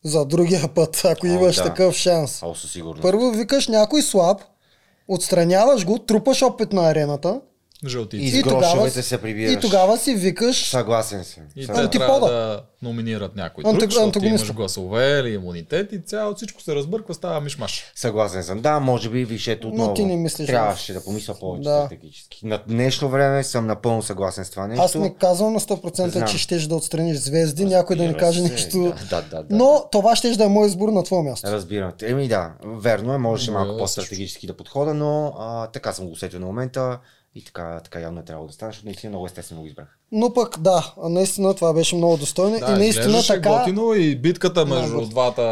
Speaker 2: за другия път, ако
Speaker 3: О,
Speaker 2: имаш
Speaker 3: да.
Speaker 2: такъв шанс.
Speaker 3: О, със сигурност.
Speaker 2: Първо викаш някой слаб, отстраняваш го, трупаш опит на арената
Speaker 1: Жълтици.
Speaker 3: И
Speaker 2: и тогава,
Speaker 3: се прибираш.
Speaker 2: и тогава си викаш
Speaker 3: Съгласен съм.
Speaker 1: И те трябва да номинират някой друг, защото
Speaker 2: антагониста.
Speaker 1: имаш гласове или имунитет и цяло всичко се разбърква, става мишмаш.
Speaker 3: Съгласен съм. Да, може би вишето
Speaker 2: Но
Speaker 3: отново.
Speaker 2: ти не мислиш,
Speaker 3: Трябваше
Speaker 2: да.
Speaker 3: помисля повече
Speaker 2: Да.
Speaker 3: стратегически. На днешно време съм напълно съгласен с това нещо.
Speaker 2: Аз не казвам на 100%
Speaker 3: Знам.
Speaker 2: че щеш да отстраниш звезди, някой да ни
Speaker 3: Разбира
Speaker 2: каже
Speaker 3: се,
Speaker 2: нещо.
Speaker 3: Да, да, да, да.
Speaker 2: Но това щеш да е мой избор на твое място.
Speaker 3: Разбирам. Еми да, верно е, можеше
Speaker 1: Но,
Speaker 3: малко
Speaker 1: е,
Speaker 3: по-стратегически да подхода, но а, така съм го усетил на момента и така, така явно е трябвало да стане, защото наистина много естествено го избрах.
Speaker 2: Но пък да, наистина това беше много достойно и наистина така.
Speaker 1: готино и битката между
Speaker 2: Много.
Speaker 1: двата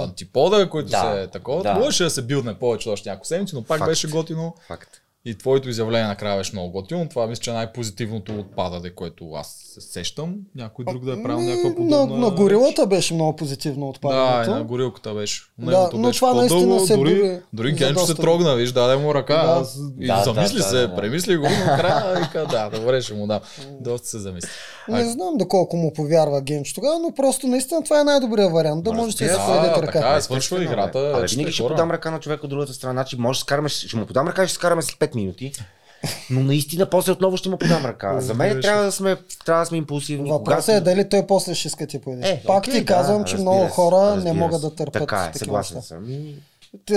Speaker 1: антипода, които
Speaker 3: Да,
Speaker 1: се такова.
Speaker 3: да.
Speaker 1: Можеше да се билдне повече още няколко седмици, но пак
Speaker 3: Факт.
Speaker 1: беше готино.
Speaker 3: Факт.
Speaker 1: И твоето изявление накрая беше много готино. Това мисля, че е най-позитивното отпадане, което аз се сещам. Някой друг да е правил някаква
Speaker 2: на,
Speaker 1: подобна...
Speaker 2: на горилата беше много позитивно
Speaker 1: Да,
Speaker 2: отпадането.
Speaker 1: на горилката беше.
Speaker 2: Да, но
Speaker 1: беше
Speaker 2: това наистина се
Speaker 1: дори, дори Генчо се трогна, виж, даде му ръка,
Speaker 2: Да.
Speaker 1: аз, и
Speaker 3: Да,
Speaker 1: замисли
Speaker 3: да,
Speaker 1: се,
Speaker 3: да, да.
Speaker 1: премисли го, но вика, да, добре, ще му дам. Доста се замисли.
Speaker 2: Не знам доколко му повярва Генч тогава, но просто наистина това е най-добрият вариант. Да можете да
Speaker 3: се.
Speaker 2: сведете
Speaker 1: Да,
Speaker 2: ръка.
Speaker 1: е, свършва играта.
Speaker 3: винаги ще подам ръка на човек от другата страна. Значи може да скараме, ще му подам ръка и ще скараме след 5 минути. Но наистина после отново ще му подам ръка. За мен трябва да сме, трябва да сме импулсивни.
Speaker 2: Въпросът е дали той после ще иска ти поедеш.
Speaker 3: Е,
Speaker 2: Пак ти
Speaker 3: да,
Speaker 2: казвам, че много хора не могат да търпят
Speaker 3: Така е,
Speaker 2: такива
Speaker 3: съгласен
Speaker 2: неща.
Speaker 3: съм. И
Speaker 2: Та,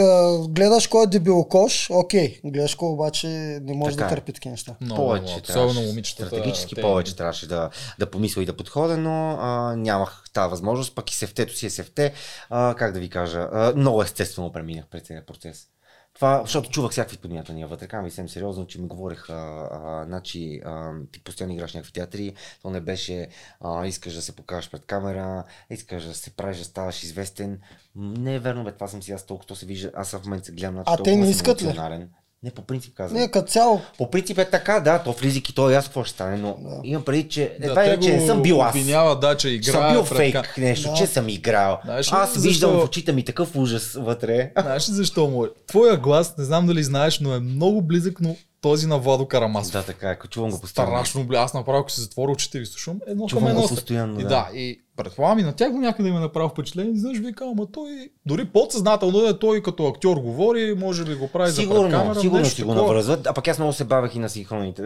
Speaker 2: гледаш кой е дебилокош, окей. Гледаш кой обаче не може
Speaker 3: Така
Speaker 2: да
Speaker 3: е.
Speaker 2: търпи такива неща.
Speaker 1: Много,
Speaker 3: повече.
Speaker 1: много.
Speaker 3: трябваше,
Speaker 1: Особено момичетата.
Speaker 3: Стратегически
Speaker 1: те-
Speaker 3: повече трябваше да, да помисля и да подходя, но а, нямах тази възможност. Пък и сефтето си е сефте. А, как да ви кажа, а, много естествено преминах през целият процес. Това, защото чувах всякакви подмятания вътре. Казвам ви съвсем сериозно, че ми говорех, а, значи, а, ти постоянно играш някакви театри, то не беше, а, искаш да се покажеш пред камера, искаш да се правиш, да ставаш известен. Не е верно, бе, това съм си аз толкова, то се вижда, аз в момента се гледам, значи,
Speaker 2: А те не
Speaker 3: съм
Speaker 2: искат ли?
Speaker 3: Не, по принцип казвам.
Speaker 2: Не, като цяло.
Speaker 3: По принцип е така, да, то влизайки, то е ясно какво ще стане, но да. имам преди, че
Speaker 1: Да,
Speaker 3: едва ли, че не
Speaker 1: го
Speaker 3: съм бил аз.
Speaker 1: Обвиняват, да, че играе
Speaker 3: съм бил
Speaker 1: пред
Speaker 3: фейк нещо,
Speaker 2: Да.
Speaker 3: че съм играл.
Speaker 1: Знаеш
Speaker 3: Аз
Speaker 1: защо?
Speaker 3: виждам в очите ми такъв ужас вътре.
Speaker 1: Знаеш ли защо му е? Твоя глас, не знам дали знаеш, но е много близък, но този на Владо Карамасов.
Speaker 3: да, така е, чувам го постоянно.
Speaker 1: Страшно. Аз направо, ако се затворя очите и ви слушам, едно към едно.
Speaker 3: постоянно,
Speaker 1: и
Speaker 3: да.
Speaker 1: да. и предполагам и на тях го някъде им е направил впечатление. И знаеш, вика, ама той дори подсъзнателно е той като актьор говори, може би го прави за пред
Speaker 3: Сигурно,
Speaker 1: камера.
Speaker 3: сигурно си го навръзват, а пък аз много се бавех и на синхроните.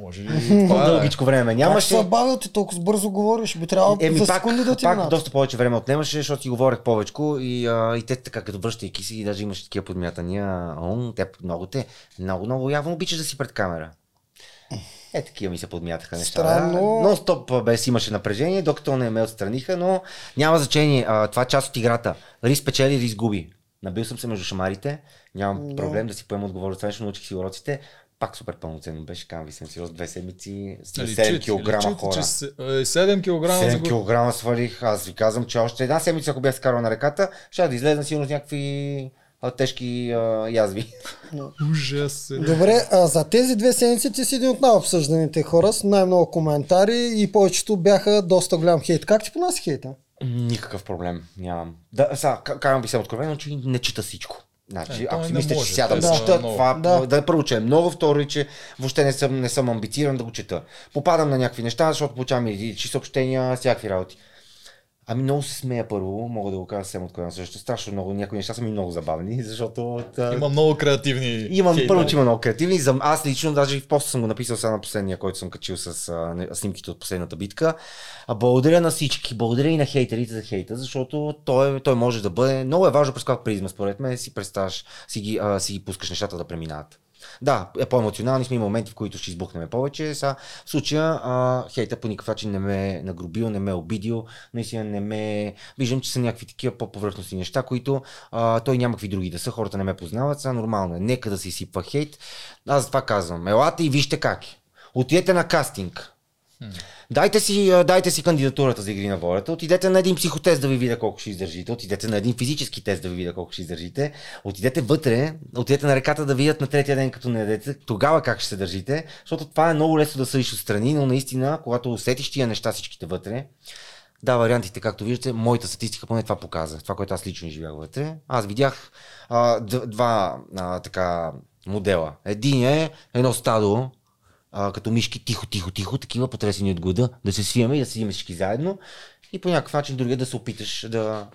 Speaker 1: Може ли? Това е.
Speaker 3: Дългичко време
Speaker 2: Как се
Speaker 3: нямаше.
Speaker 2: бавил ти толкова бързо говориш? Би трябвало
Speaker 3: Еми
Speaker 2: за
Speaker 3: пак,
Speaker 2: секунди да ти
Speaker 3: пак
Speaker 2: минат.
Speaker 3: доста повече време отнемаше, защото си говорех повече и, а, и те така като връщайки си, даже имаше такива подмятания. О, те много те, много, много явно обичаш да си пред камера. Е, такива ми се подмятаха неща.
Speaker 2: Странно.
Speaker 3: Нон стоп а, без имаше напрежение, докато не ме отстраниха, но няма значение. А, това е част от играта. Рис печели, рис губи. Набил съм се между шамарите, нямам проблем да си поема отговорност. Това научих си уроците. Пак супер пълноценно беше, кам ви съм сериоз, две седмици, с 7 кг хора.
Speaker 1: 7 кг
Speaker 3: 7 кг свалих. Аз ви казвам, че още една седмица, ако бях скарал на реката, ще да излезна сигурно с някакви а, тежки а, язви.
Speaker 1: Ужас. е.
Speaker 2: Добре, а за тези две седмици ти си един от най-обсъжданите хора с най-много коментари и повечето бяха доста голям хейт. Как ти понаси хейта?
Speaker 3: Никакъв проблем нямам. Да, сега, казвам ви съм откровено, че не чета всичко. Значи,
Speaker 1: Е,
Speaker 3: ако си
Speaker 1: може,
Speaker 3: че сядам да
Speaker 1: са
Speaker 3: чета, това,
Speaker 2: Да.
Speaker 3: да. първо, че е много, второ, че въобще не съм, не съм амбициран да го чета. Попадам на някакви неща, защото получавам и чи съобщения, всякакви работи. Ами много се смея първо, мога да го кажа съвсем откровено. Също страшно много, някои неща са ми много забавни, защото... та-
Speaker 1: Има много креативни.
Speaker 3: Имам
Speaker 1: хейтери.
Speaker 3: първо, че има много креативни. За, аз лично даже и в поста съм го написал сега на последния, който съм качил с а, снимките от последната битка. А, благодаря на всички, благодаря и на хейтерите за хейта, защото той, той може да бъде. Много е важно през каква призма, според мен, си представяш, си ги, а, си ги пускаш нещата да преминават. Да, е по-емоционални сме, има моменти, в които ще избухнем повече. Са, в случая а, хейта по никакъв начин не ме е нагрубил, не ме е обидил, наистина не ме... Виждам, че са някакви такива по-повърхностни неща, които а, той няма какви други да са, хората не ме познават, са нормално е. Нека да се изсипва хейт. Аз това казвам. Елате и вижте как е. Отидете на кастинг. Дайте си, дайте си кандидатурата за игри на волята, отидете на един психотест да ви видя колко ще издържите, отидете на един физически тест да ви видя колко ще издържите, отидете вътре, отидете на реката да видят на третия ден като не ядете, тогава как ще се държите, защото това е много лесно да съдиш отстрани, но наистина, когато усетиш тия неща всичките вътре, да, вариантите, както виждате, моята статистика поне това показва. Това, което аз лично живях вътре. Аз видях а, два а, така модела. Един е едно стадо, а, като мишки, тихо, тихо, тихо, такива потресени от глада, да се свиеме и да седим всички заедно. И по някакъв начин другия да се опиташ да...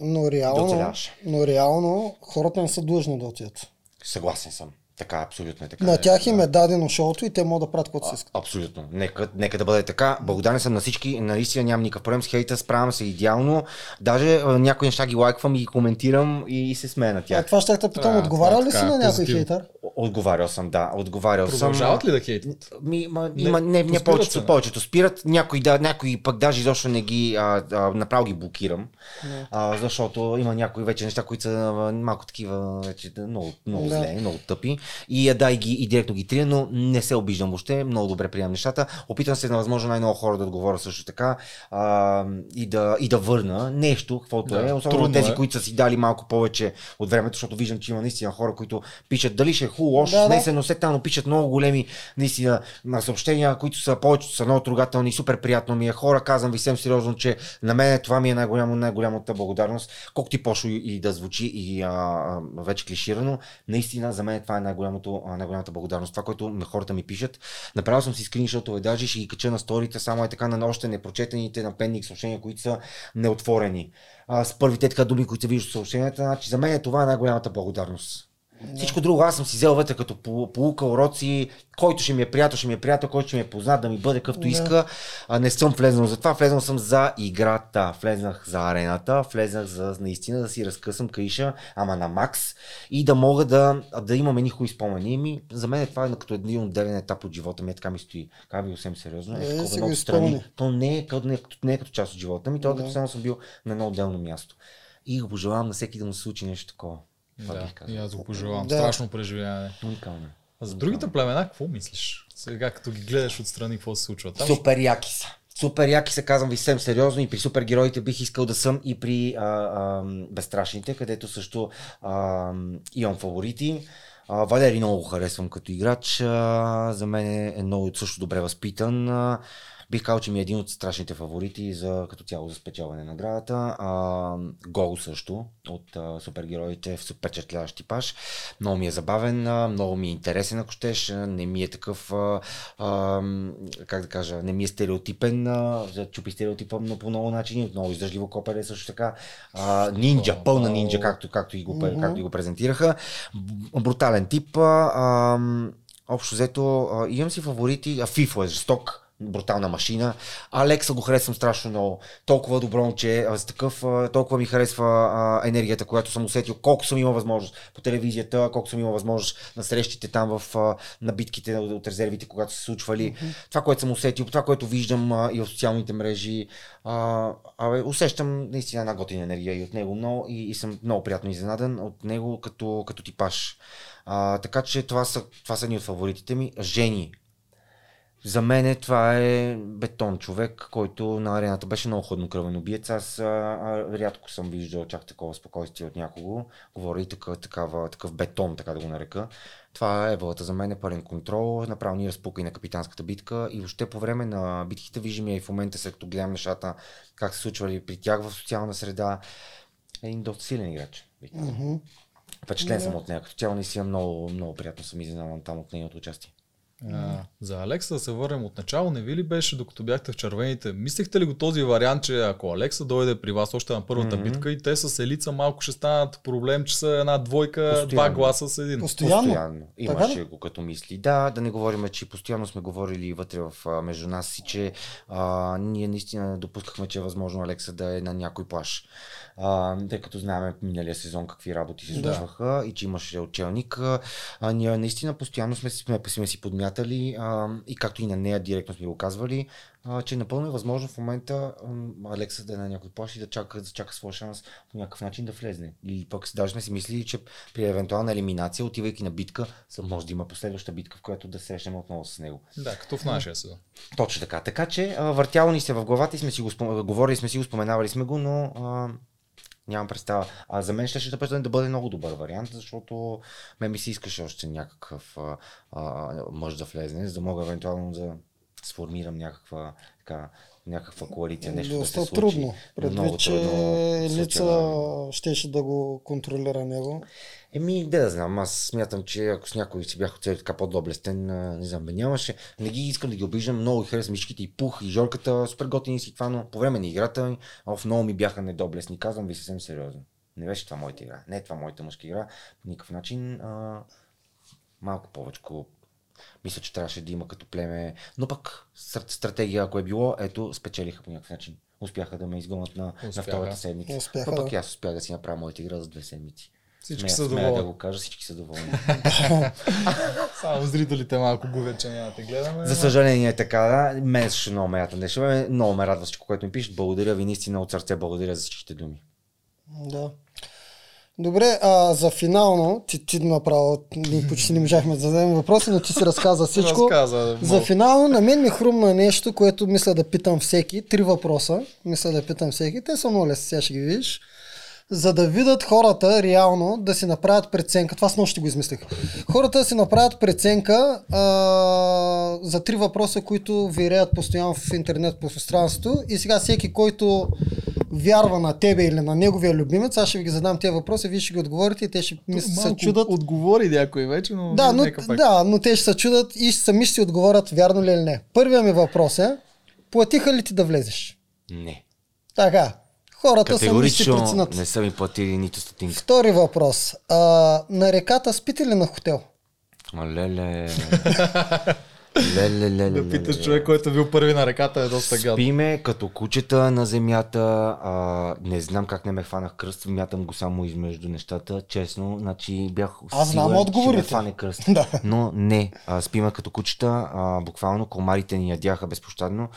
Speaker 2: Но
Speaker 3: Да
Speaker 2: реално,
Speaker 3: оцеляваш.
Speaker 2: но реално хората не са длъжни да отидат.
Speaker 3: Съгласен съм. Така, абсолютно е така.
Speaker 2: На тях им е дадено шоуто и те могат да правят каквото си искат.
Speaker 3: Абсолютно. Нека, нека да бъде така. Благодарен съм на всички. Наистина нямам никакъв проблем с хейта. Справям се идеално. Даже а, някои неща ги лайквам и ги коментирам и, и се смея на
Speaker 2: А
Speaker 3: тях.
Speaker 2: това ще те питам,
Speaker 1: А,
Speaker 2: отговарял ли
Speaker 1: е
Speaker 2: си на някой
Speaker 1: позитивно.
Speaker 2: хейтър?
Speaker 3: Отговарял съм, да. Отговарял съм.
Speaker 1: Продължават ли да хейтват?
Speaker 3: Ми, ма,
Speaker 1: Не,
Speaker 3: има, не, не, повечето,
Speaker 1: се,
Speaker 3: повечето спират, някои, да, някои пък даже изобщо не ги, а, а, направо ги блокирам, а, защото има някои вече неща, които са а, малко такива, вече много, много
Speaker 2: Да.
Speaker 3: зле, много тъпи и а, да, и, ги, и директно ги трия, но не се обиждам въобще, много добре приемам нещата, опитвам се на възможно най-много хора да отговоря също така а, и, да, и да върна нещо, каквото
Speaker 1: Да,
Speaker 3: е, особено тези,
Speaker 1: е.
Speaker 3: които са си дали малко повече от времето, защото виждам, че има наистина хора, които пишат дали ще е хубаво, лошо,
Speaker 2: Да,
Speaker 3: да,
Speaker 2: да.
Speaker 3: не се носят там, но пишат много големи наистина на съобщения, които са повечето са много трогателни, супер приятно ми е. Хора, казвам ви съвсем сериозно, че на мен това ми е най-голямо, най-голямата благодарност, колкото и пошло и, да звучи и а, вече клиширано, наистина за мен това е най-голямото, най-голямата благодарност. Това, което ме хората ми пишат, направил съм си скриншотове, даже ще ги кача на сторите, само е така на още непрочетените на пенник съобщения, които са неотворени. А, с първите така думи, които се виждат в съобщенията, значи за мен е това е най-голямата благодарност. Всичко друго аз съм си взел вътре като полу- полука, уроци, който ще ми е приятел, ще ми е приятел, който ще ми е познат, да ми бъде какъвто
Speaker 2: Да.
Speaker 3: иска. А, не съм влезнал за това, влезнал съм за играта, влезнах за арената, влезнах за наистина да си разкъсам каиша, ама на макс и да мога да, да имам едни хубави спомени. Ми, за мен това е като един отделен етап от живота ми, е така ми стои. Как ви съвсем сериозно.
Speaker 2: Е,
Speaker 3: Е, такова
Speaker 2: си
Speaker 3: едно
Speaker 2: го
Speaker 3: отстрани.
Speaker 2: изпълни.
Speaker 3: То не е, като, не, е като, не е като част от живота ми, то е
Speaker 2: Да.
Speaker 3: като само съм бил на едно отделно място. И го пожелавам на всеки да му се случи нещо такова. Това
Speaker 1: Да,
Speaker 3: бих казал.
Speaker 1: и аз го пожелавам.
Speaker 2: Да.
Speaker 1: Страшно преживяване.
Speaker 3: Уникално. е.
Speaker 1: А за другите племена, какво мислиш? Сега като ги гледаш отстрани, какво се случва там?
Speaker 3: Супер яки са. Супер яки са, казвам ви съвсем сериозно. И при супергероите бих искал да съм и при а, а, безстрашните, където също а, имам фаворити. А, Валери много го харесвам като играч. А, за мен е много също добре възпитан. А, бих казал, че ми е един от страшните фаворити за, като цяло за спечелване на наградата. А, Гол също от а, супергероите в впечатляващ типаж. Много ми е забавен, а, много ми е интересен, ако щеш. Не ми е такъв, а, а, как да кажа, не ми е стереотипен. А, за- чупи стереотипа но по много начини. Много издържливо копер е също така. А, нинджа, пълна нинджа, както, както, и го,
Speaker 2: Мгм.
Speaker 3: както и го презентираха. Брутален тип. А, а, общо взето, а, имам си фаворити. А, Фифо е жесток брутална машина. Алекса го харесвам страшно много. Толкова добро а, с такъв, толкова ми харесва а, енергията, която съм усетил, колко съм имал възможност по телевизията, колко съм имал възможност на срещите там в а, на битките от, резервите, когато се случвали. Това, което съм усетил, това, което виждам а, и в социалните мрежи, а, абе, усещам наистина една готина енергия и от него много и, и съм много приятно изненадан от него като, като типаж. А, така че това са, това са ни от фаворитите ми. Жени, за мен това е бетон човек, който на арената беше много хладнокръвен убиец. Аз а, а, рядко съм виждал чак такова спокойствие от някого. Говоря и такъв, такава, такъв бетон, така да го нарека. Това е вълата за мен е пълен контрол. Направо ни разпука и на капитанската битка. И въобще по време на битките виждам я и в момента, след като гледам нещата, как се случвали при тях в социална среда. Един доста силен играч. Впечатлен съм от нея. Като цяло наистина много, много приятно съм изненадан там от нейното участие.
Speaker 1: А, за Алекса да се върнем от начало, не ви ли беше, докато бяхте в червените? Мислехте ли го този вариант, че ако Алекса дойде при вас още на първата
Speaker 3: Мгм.
Speaker 1: битка и те с Елица малко ще станат проблем, че са една двойка,
Speaker 3: Постоянно.
Speaker 1: два гласа с един?
Speaker 2: Постоянно.
Speaker 3: Постоянно. Имаше
Speaker 2: ли?
Speaker 3: го като мисли. Да, да не говорим, че постоянно сме говорили вътре в, между нас си, че а, ние наистина не допускахме, че е възможно Алекса да е на някой плаш. А, тъй като знаем миналия сезон какви работи се
Speaker 1: Да.
Speaker 3: случваха и че имаше отчелник. А, ние наистина постоянно сме, сме, сме си подмятали смятали, а, и както и на нея директно сме го казвали, а, че напълно е възможно в момента Алекса да е на някой площ и да чака, да чака своя шанс по някакъв начин да влезне. Или пък даже сме си мислили, че при евентуална елиминация, отивайки на битка, може да има последваща битка, в която да срещнем отново с него.
Speaker 1: Да, като в нашия сезон.
Speaker 3: Точно така. Така че а, въртяло ни се в главата и сме си го спом... говорили сме си го, споменавали сме го, но а, нямам представа. А за мен ще ще да, да бъде много добър вариант, защото ме ми се искаше още някакъв а, а, мъж да влезне, за да мога евентуално да сформирам някаква, така, някаква коалиция, нещо да се
Speaker 2: Доста
Speaker 3: случи.
Speaker 2: трудно.
Speaker 3: Много
Speaker 2: Предвид, че
Speaker 3: трудно
Speaker 2: лица
Speaker 3: случая.
Speaker 2: щеше да го контролира него.
Speaker 3: Еми, да, да знам, аз смятам, че ако с някой си бях оцелил така по-доблестен, не знам, бе, нямаше. Не ги искам да ги обиждам, много ги харесвам всичките и пух, и жорката, супер готини си това, но по време на играта, оф, много ми бяха недоблестни. Казвам ви съвсем сериозно. Не беше това моята игра. Не е това моята мъжка игра. По никакъв начин. А, малко повече. Мисля, че трябваше да има като племе. Но пък стр- стратегия, ако е било, ето, спечелиха по някакъв начин. Успяха да ме изгонят на, на втората седмица.
Speaker 2: Успяха,
Speaker 3: Но пък
Speaker 2: да.
Speaker 3: аз успях да си направя моята игра за две седмици.
Speaker 1: Всички са
Speaker 3: смея да
Speaker 1: доволни.
Speaker 3: го кажа, всички са доволни.
Speaker 1: Само зрителите малко губят, че няма да те гледаме.
Speaker 3: За съжаление е така, да. Мен също много ме нещо. Ме- Много ме радва всичко, което ми пишеш. Благодаря ви наистина от сърце. Благодаря за всичките думи.
Speaker 2: Да. Добре, а за финално, ти, ти направо, ние почти не можахме да зададем въпроси, но ти си разказа всичко.
Speaker 1: Разказа,
Speaker 2: За финално на мен ми хрумна нещо, което мисля да питам всеки. Три въпроса. Мисля да питам всеки. Те са много лесни, сега ще ги видиш. За да видят хората реално да си направят преценка. Това с нощи го измислих. Хората да си направят преценка а, за три въпроса, които виреят постоянно в интернет пространството. И сега всеки, който вярва на тебе или на неговия любимец, аз ще ви ги задам тези въпроси, вие ще ги отговорите и те ще мисля, се чудат.
Speaker 1: Отговори някой вече, но
Speaker 2: Да, но,
Speaker 1: нека пак.
Speaker 2: да, но те ще се чудат и сами ще си отговорят вярно ли или не. Първият ми въпрос е, платиха ли ти да влезеш?
Speaker 3: Не.
Speaker 2: Така, хората сами ще си преценят.
Speaker 3: не са ми платили нито стотинка.
Speaker 2: Втори въпрос. А, на реката спите ли на хотел?
Speaker 3: Леле. Леле, леле,
Speaker 1: Да питаш човек, който е бил първи на реката е доста гадно.
Speaker 3: Спиме като кучета на земята. А, не знам как не ме хванах кръст. Мятам го само измежду нещата. Честно, значи бях
Speaker 2: Аз знам
Speaker 3: сигурен,
Speaker 2: отговорите.
Speaker 3: Ме хване кръст.
Speaker 2: Да.
Speaker 3: Но не. А, спиме като кучета. А, буквално комарите ни ядяха безпощадно.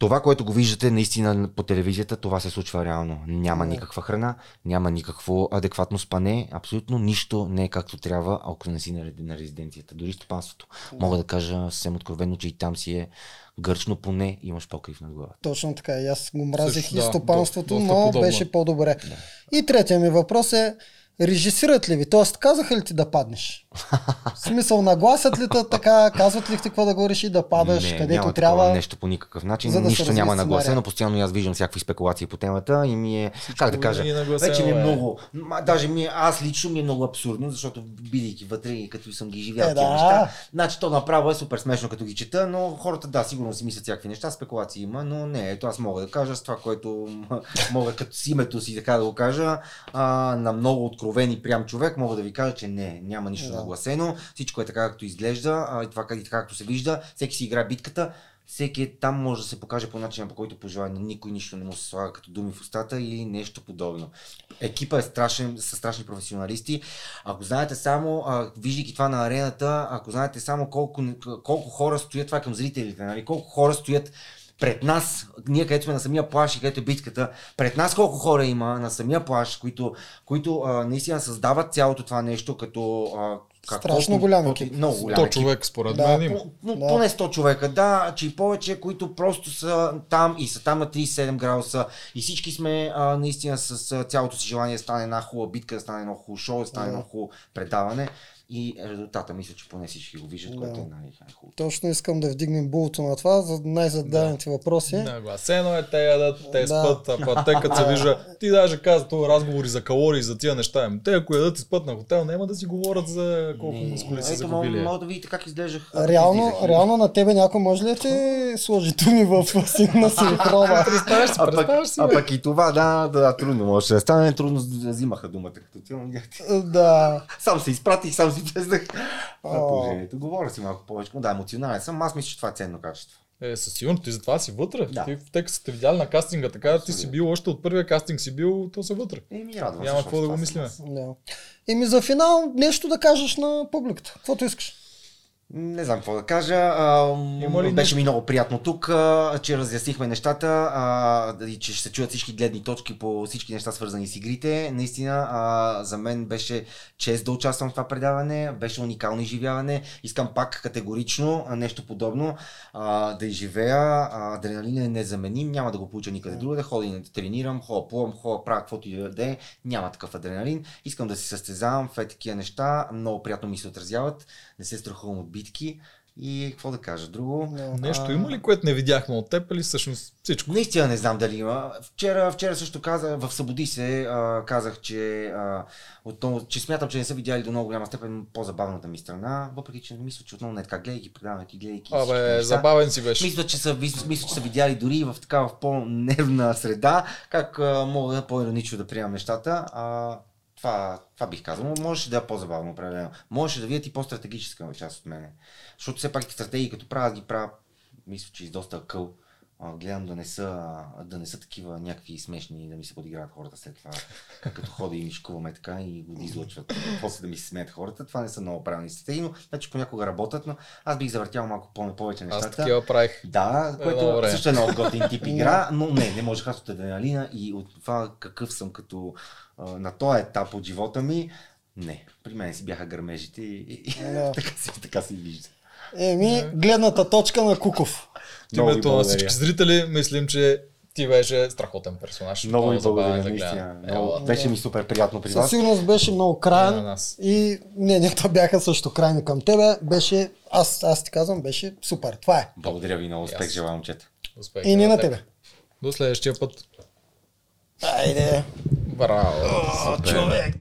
Speaker 3: Това, което го виждате наистина по телевизията, това се случва реално. Няма никаква храна, няма никакво адекватно спане, абсолютно нищо не е както трябва, ако не си на, резиденцията. Дори стопанството. Мога да кажа съвсем откровено, че и там си е гърчно поне имаш покрив над главата.
Speaker 2: Точно така. И аз го мразех
Speaker 1: Също,
Speaker 2: и
Speaker 1: да,
Speaker 2: стопанството,
Speaker 1: доста
Speaker 2: но
Speaker 1: подобно.
Speaker 2: беше по-добре. И третия ми въпрос е, режисират ли ви? Тоест, казаха ли ти да паднеш? В смисъл, нагласят ли те така, казват ли ти какво да го реши да падаш,
Speaker 3: не,
Speaker 2: където
Speaker 3: няма
Speaker 2: трябва?
Speaker 3: нещо по никакъв начин.
Speaker 2: за да
Speaker 3: Нищо няма
Speaker 2: сценария.
Speaker 3: нагласено. Постоянно аз виждам всякакви спекулации по темата и ми е, как да кажа, вече ми е
Speaker 1: е.
Speaker 3: много, ма, даже ми е, аз лично ми е много абсурдно, защото бидейки вътре и като съм ги живял
Speaker 2: Е,
Speaker 3: тези
Speaker 2: да.
Speaker 3: неща, значи то направо е супер смешно като ги чета, но хората да, сигурно си мислят всякакви неща, спекулации има, но не, ето аз мога да кажа с това, което мога като с името си така да го кажа, а, на много откровен и прям човек, мога да ви кажа, че не, няма нищо
Speaker 2: Да.
Speaker 3: нагласено, всичко е така както изглежда, а, и това и така както се вижда, всеки си играе битката, всеки е там може да се покаже по начина, по който пожелая. Никой нищо не му се слага като думи в устата или нещо подобно. Екипа е страшен, са страшни професионалисти. Ако знаете само, а, виждайки това на арената, ако знаете само колко, колко хора стоят, това е към зрителите, нали? колко хора стоят пред нас, ние където сме на самия плаш и където е битката, пред нас колко хора има на самия плаш, които, които а, наистина създават цялото това нещо като... А, как-
Speaker 2: Страшно
Speaker 3: колко-
Speaker 2: голям екип.
Speaker 3: Много голям
Speaker 1: 100
Speaker 3: екип.
Speaker 1: човек според
Speaker 2: Да,
Speaker 1: мен има.
Speaker 3: По- но
Speaker 2: Да.
Speaker 3: Поне 100 човека, да, че и повече, които просто са там и са там на 37 градуса и всички сме а, наистина с а, цялото си желание да стане една хубава битка, да стане едно хубаво шоу, да стане едно хубаво предаване и резултата мисля, че поне всички го виждат,
Speaker 2: Да.
Speaker 3: което е най- най-хубаво.
Speaker 2: Точно искам да вдигнем булото на това, за най-зададените въпроси.
Speaker 1: Нагласено е, те ядат, те
Speaker 2: Да.
Speaker 1: спът, а пък те като се вижда, ти даже каза това разговори за калории, за тия неща. Ами, Те ако ядат и спът на хотел, няма да си говорят за колко мускули са
Speaker 3: Ето, мога,
Speaker 1: загубили.
Speaker 3: мога да видите как изглеждах.
Speaker 2: Реално,
Speaker 3: излизах.
Speaker 2: реално на тебе някой може ли да ти сложи думи в син- на синхрона?
Speaker 1: Представяш си,
Speaker 3: А пък,
Speaker 1: представяш си,
Speaker 3: а пък и това, да, да, трудно може да стане, трудно да взимаха думата като цяло.
Speaker 2: да.
Speaker 3: Сам се изпратих, сам си
Speaker 2: О.
Speaker 3: положението. Говоря си малко повече, но да, емоционален съм. Аз мисля, че това е ценно качество.
Speaker 1: Е, със сигурност, ти затова си вътре.
Speaker 3: Да.
Speaker 1: Ти, те като сте видяли на кастинга, така ти си бил още от първия кастинг си бил, то са вътре.
Speaker 3: Еми, радвам
Speaker 1: Няма какво да го.
Speaker 2: Да. Еми за финал нещо да кажеш на публиката. Каквото искаш.
Speaker 3: Не знам какво да кажа. А,
Speaker 1: ли
Speaker 3: беше ми много приятно тук, а, че разяснихме нещата а, и че ще се чуят всички гледни точки по всички неща, свързани с игрите. Наистина, а, за мен беше чест да участвам в това предаване, беше уникално изживяване. Искам пак категорично нещо подобно а, да изживея. Адреналин е незаменим, няма да го получа никъде другаде. Ходя да тренирам, ходя плувам, ходя правя каквото и да е. Няма такъв адреналин. Искам да се състезавам в е такива неща. Много приятно ми се отразяват. Не се страхувам от битки. И какво да кажа друго?
Speaker 1: Нещо има ли, което не видяхме от теб или всъщност всичко?
Speaker 3: Наистина не знам дали има. Вчера, вчера също казах, в Събуди се а, казах, че, а, отново, че смятам, че не са видяли до много голяма степен по-забавната ми страна, въпреки че не мисля, че отново не е така, гледайки предаването и гледайки
Speaker 1: Абе,
Speaker 3: неща.
Speaker 1: забавен си беше.
Speaker 3: Мисля, че са, мисля, че са видяли дори в такава в по-нервна среда, как а, мога по-иронично да приемам нещата. А, това, това бих казал. Можеше да е по-забавно определено. Можеше да видят и по-стратегическа част от мене. Защото все пак стратегии, като правя, ги правя, мисля, че с доста къл. Гледам да не, са, да не са такива някакви смешни, да ми се подиграват хората след това. Като хода и мишкуваме така и го излъчват. После да ми се смеят хората. Това не са много правилни стратегии, но значи понякога работят, но аз бих завъртял малко по- повече
Speaker 1: Аз
Speaker 3: нещата.
Speaker 1: такива правих.
Speaker 3: Да,
Speaker 1: Е,
Speaker 3: което
Speaker 1: добре.
Speaker 3: също е много готин тип игра, но не, не можех аз от адреналина и от това какъв съм като на този етап от живота ми. Не, при мен си бяха гърмежите и, и
Speaker 2: Да.
Speaker 3: така, си, така си вижда.
Speaker 2: Еми, гледната точка на Куков.
Speaker 3: Ви
Speaker 1: името на всички зрители, мислим, че ти беше страхотен персонаж.
Speaker 3: Много ви благодаря,
Speaker 1: да
Speaker 3: наистина. Много, беше ми супер приятно при
Speaker 2: Със
Speaker 3: вас.
Speaker 2: сигурност беше много краен и мненията бяха също крайни към тебе. Беше, аз, аз ти казвам, беше супер. Това е.
Speaker 3: Благодаря ви, много успех желая, момчета.
Speaker 1: Успех
Speaker 2: И ни на
Speaker 1: теб.
Speaker 2: тебе.
Speaker 1: До следващия път.
Speaker 2: Айде.
Speaker 1: Браво.
Speaker 2: О, човек.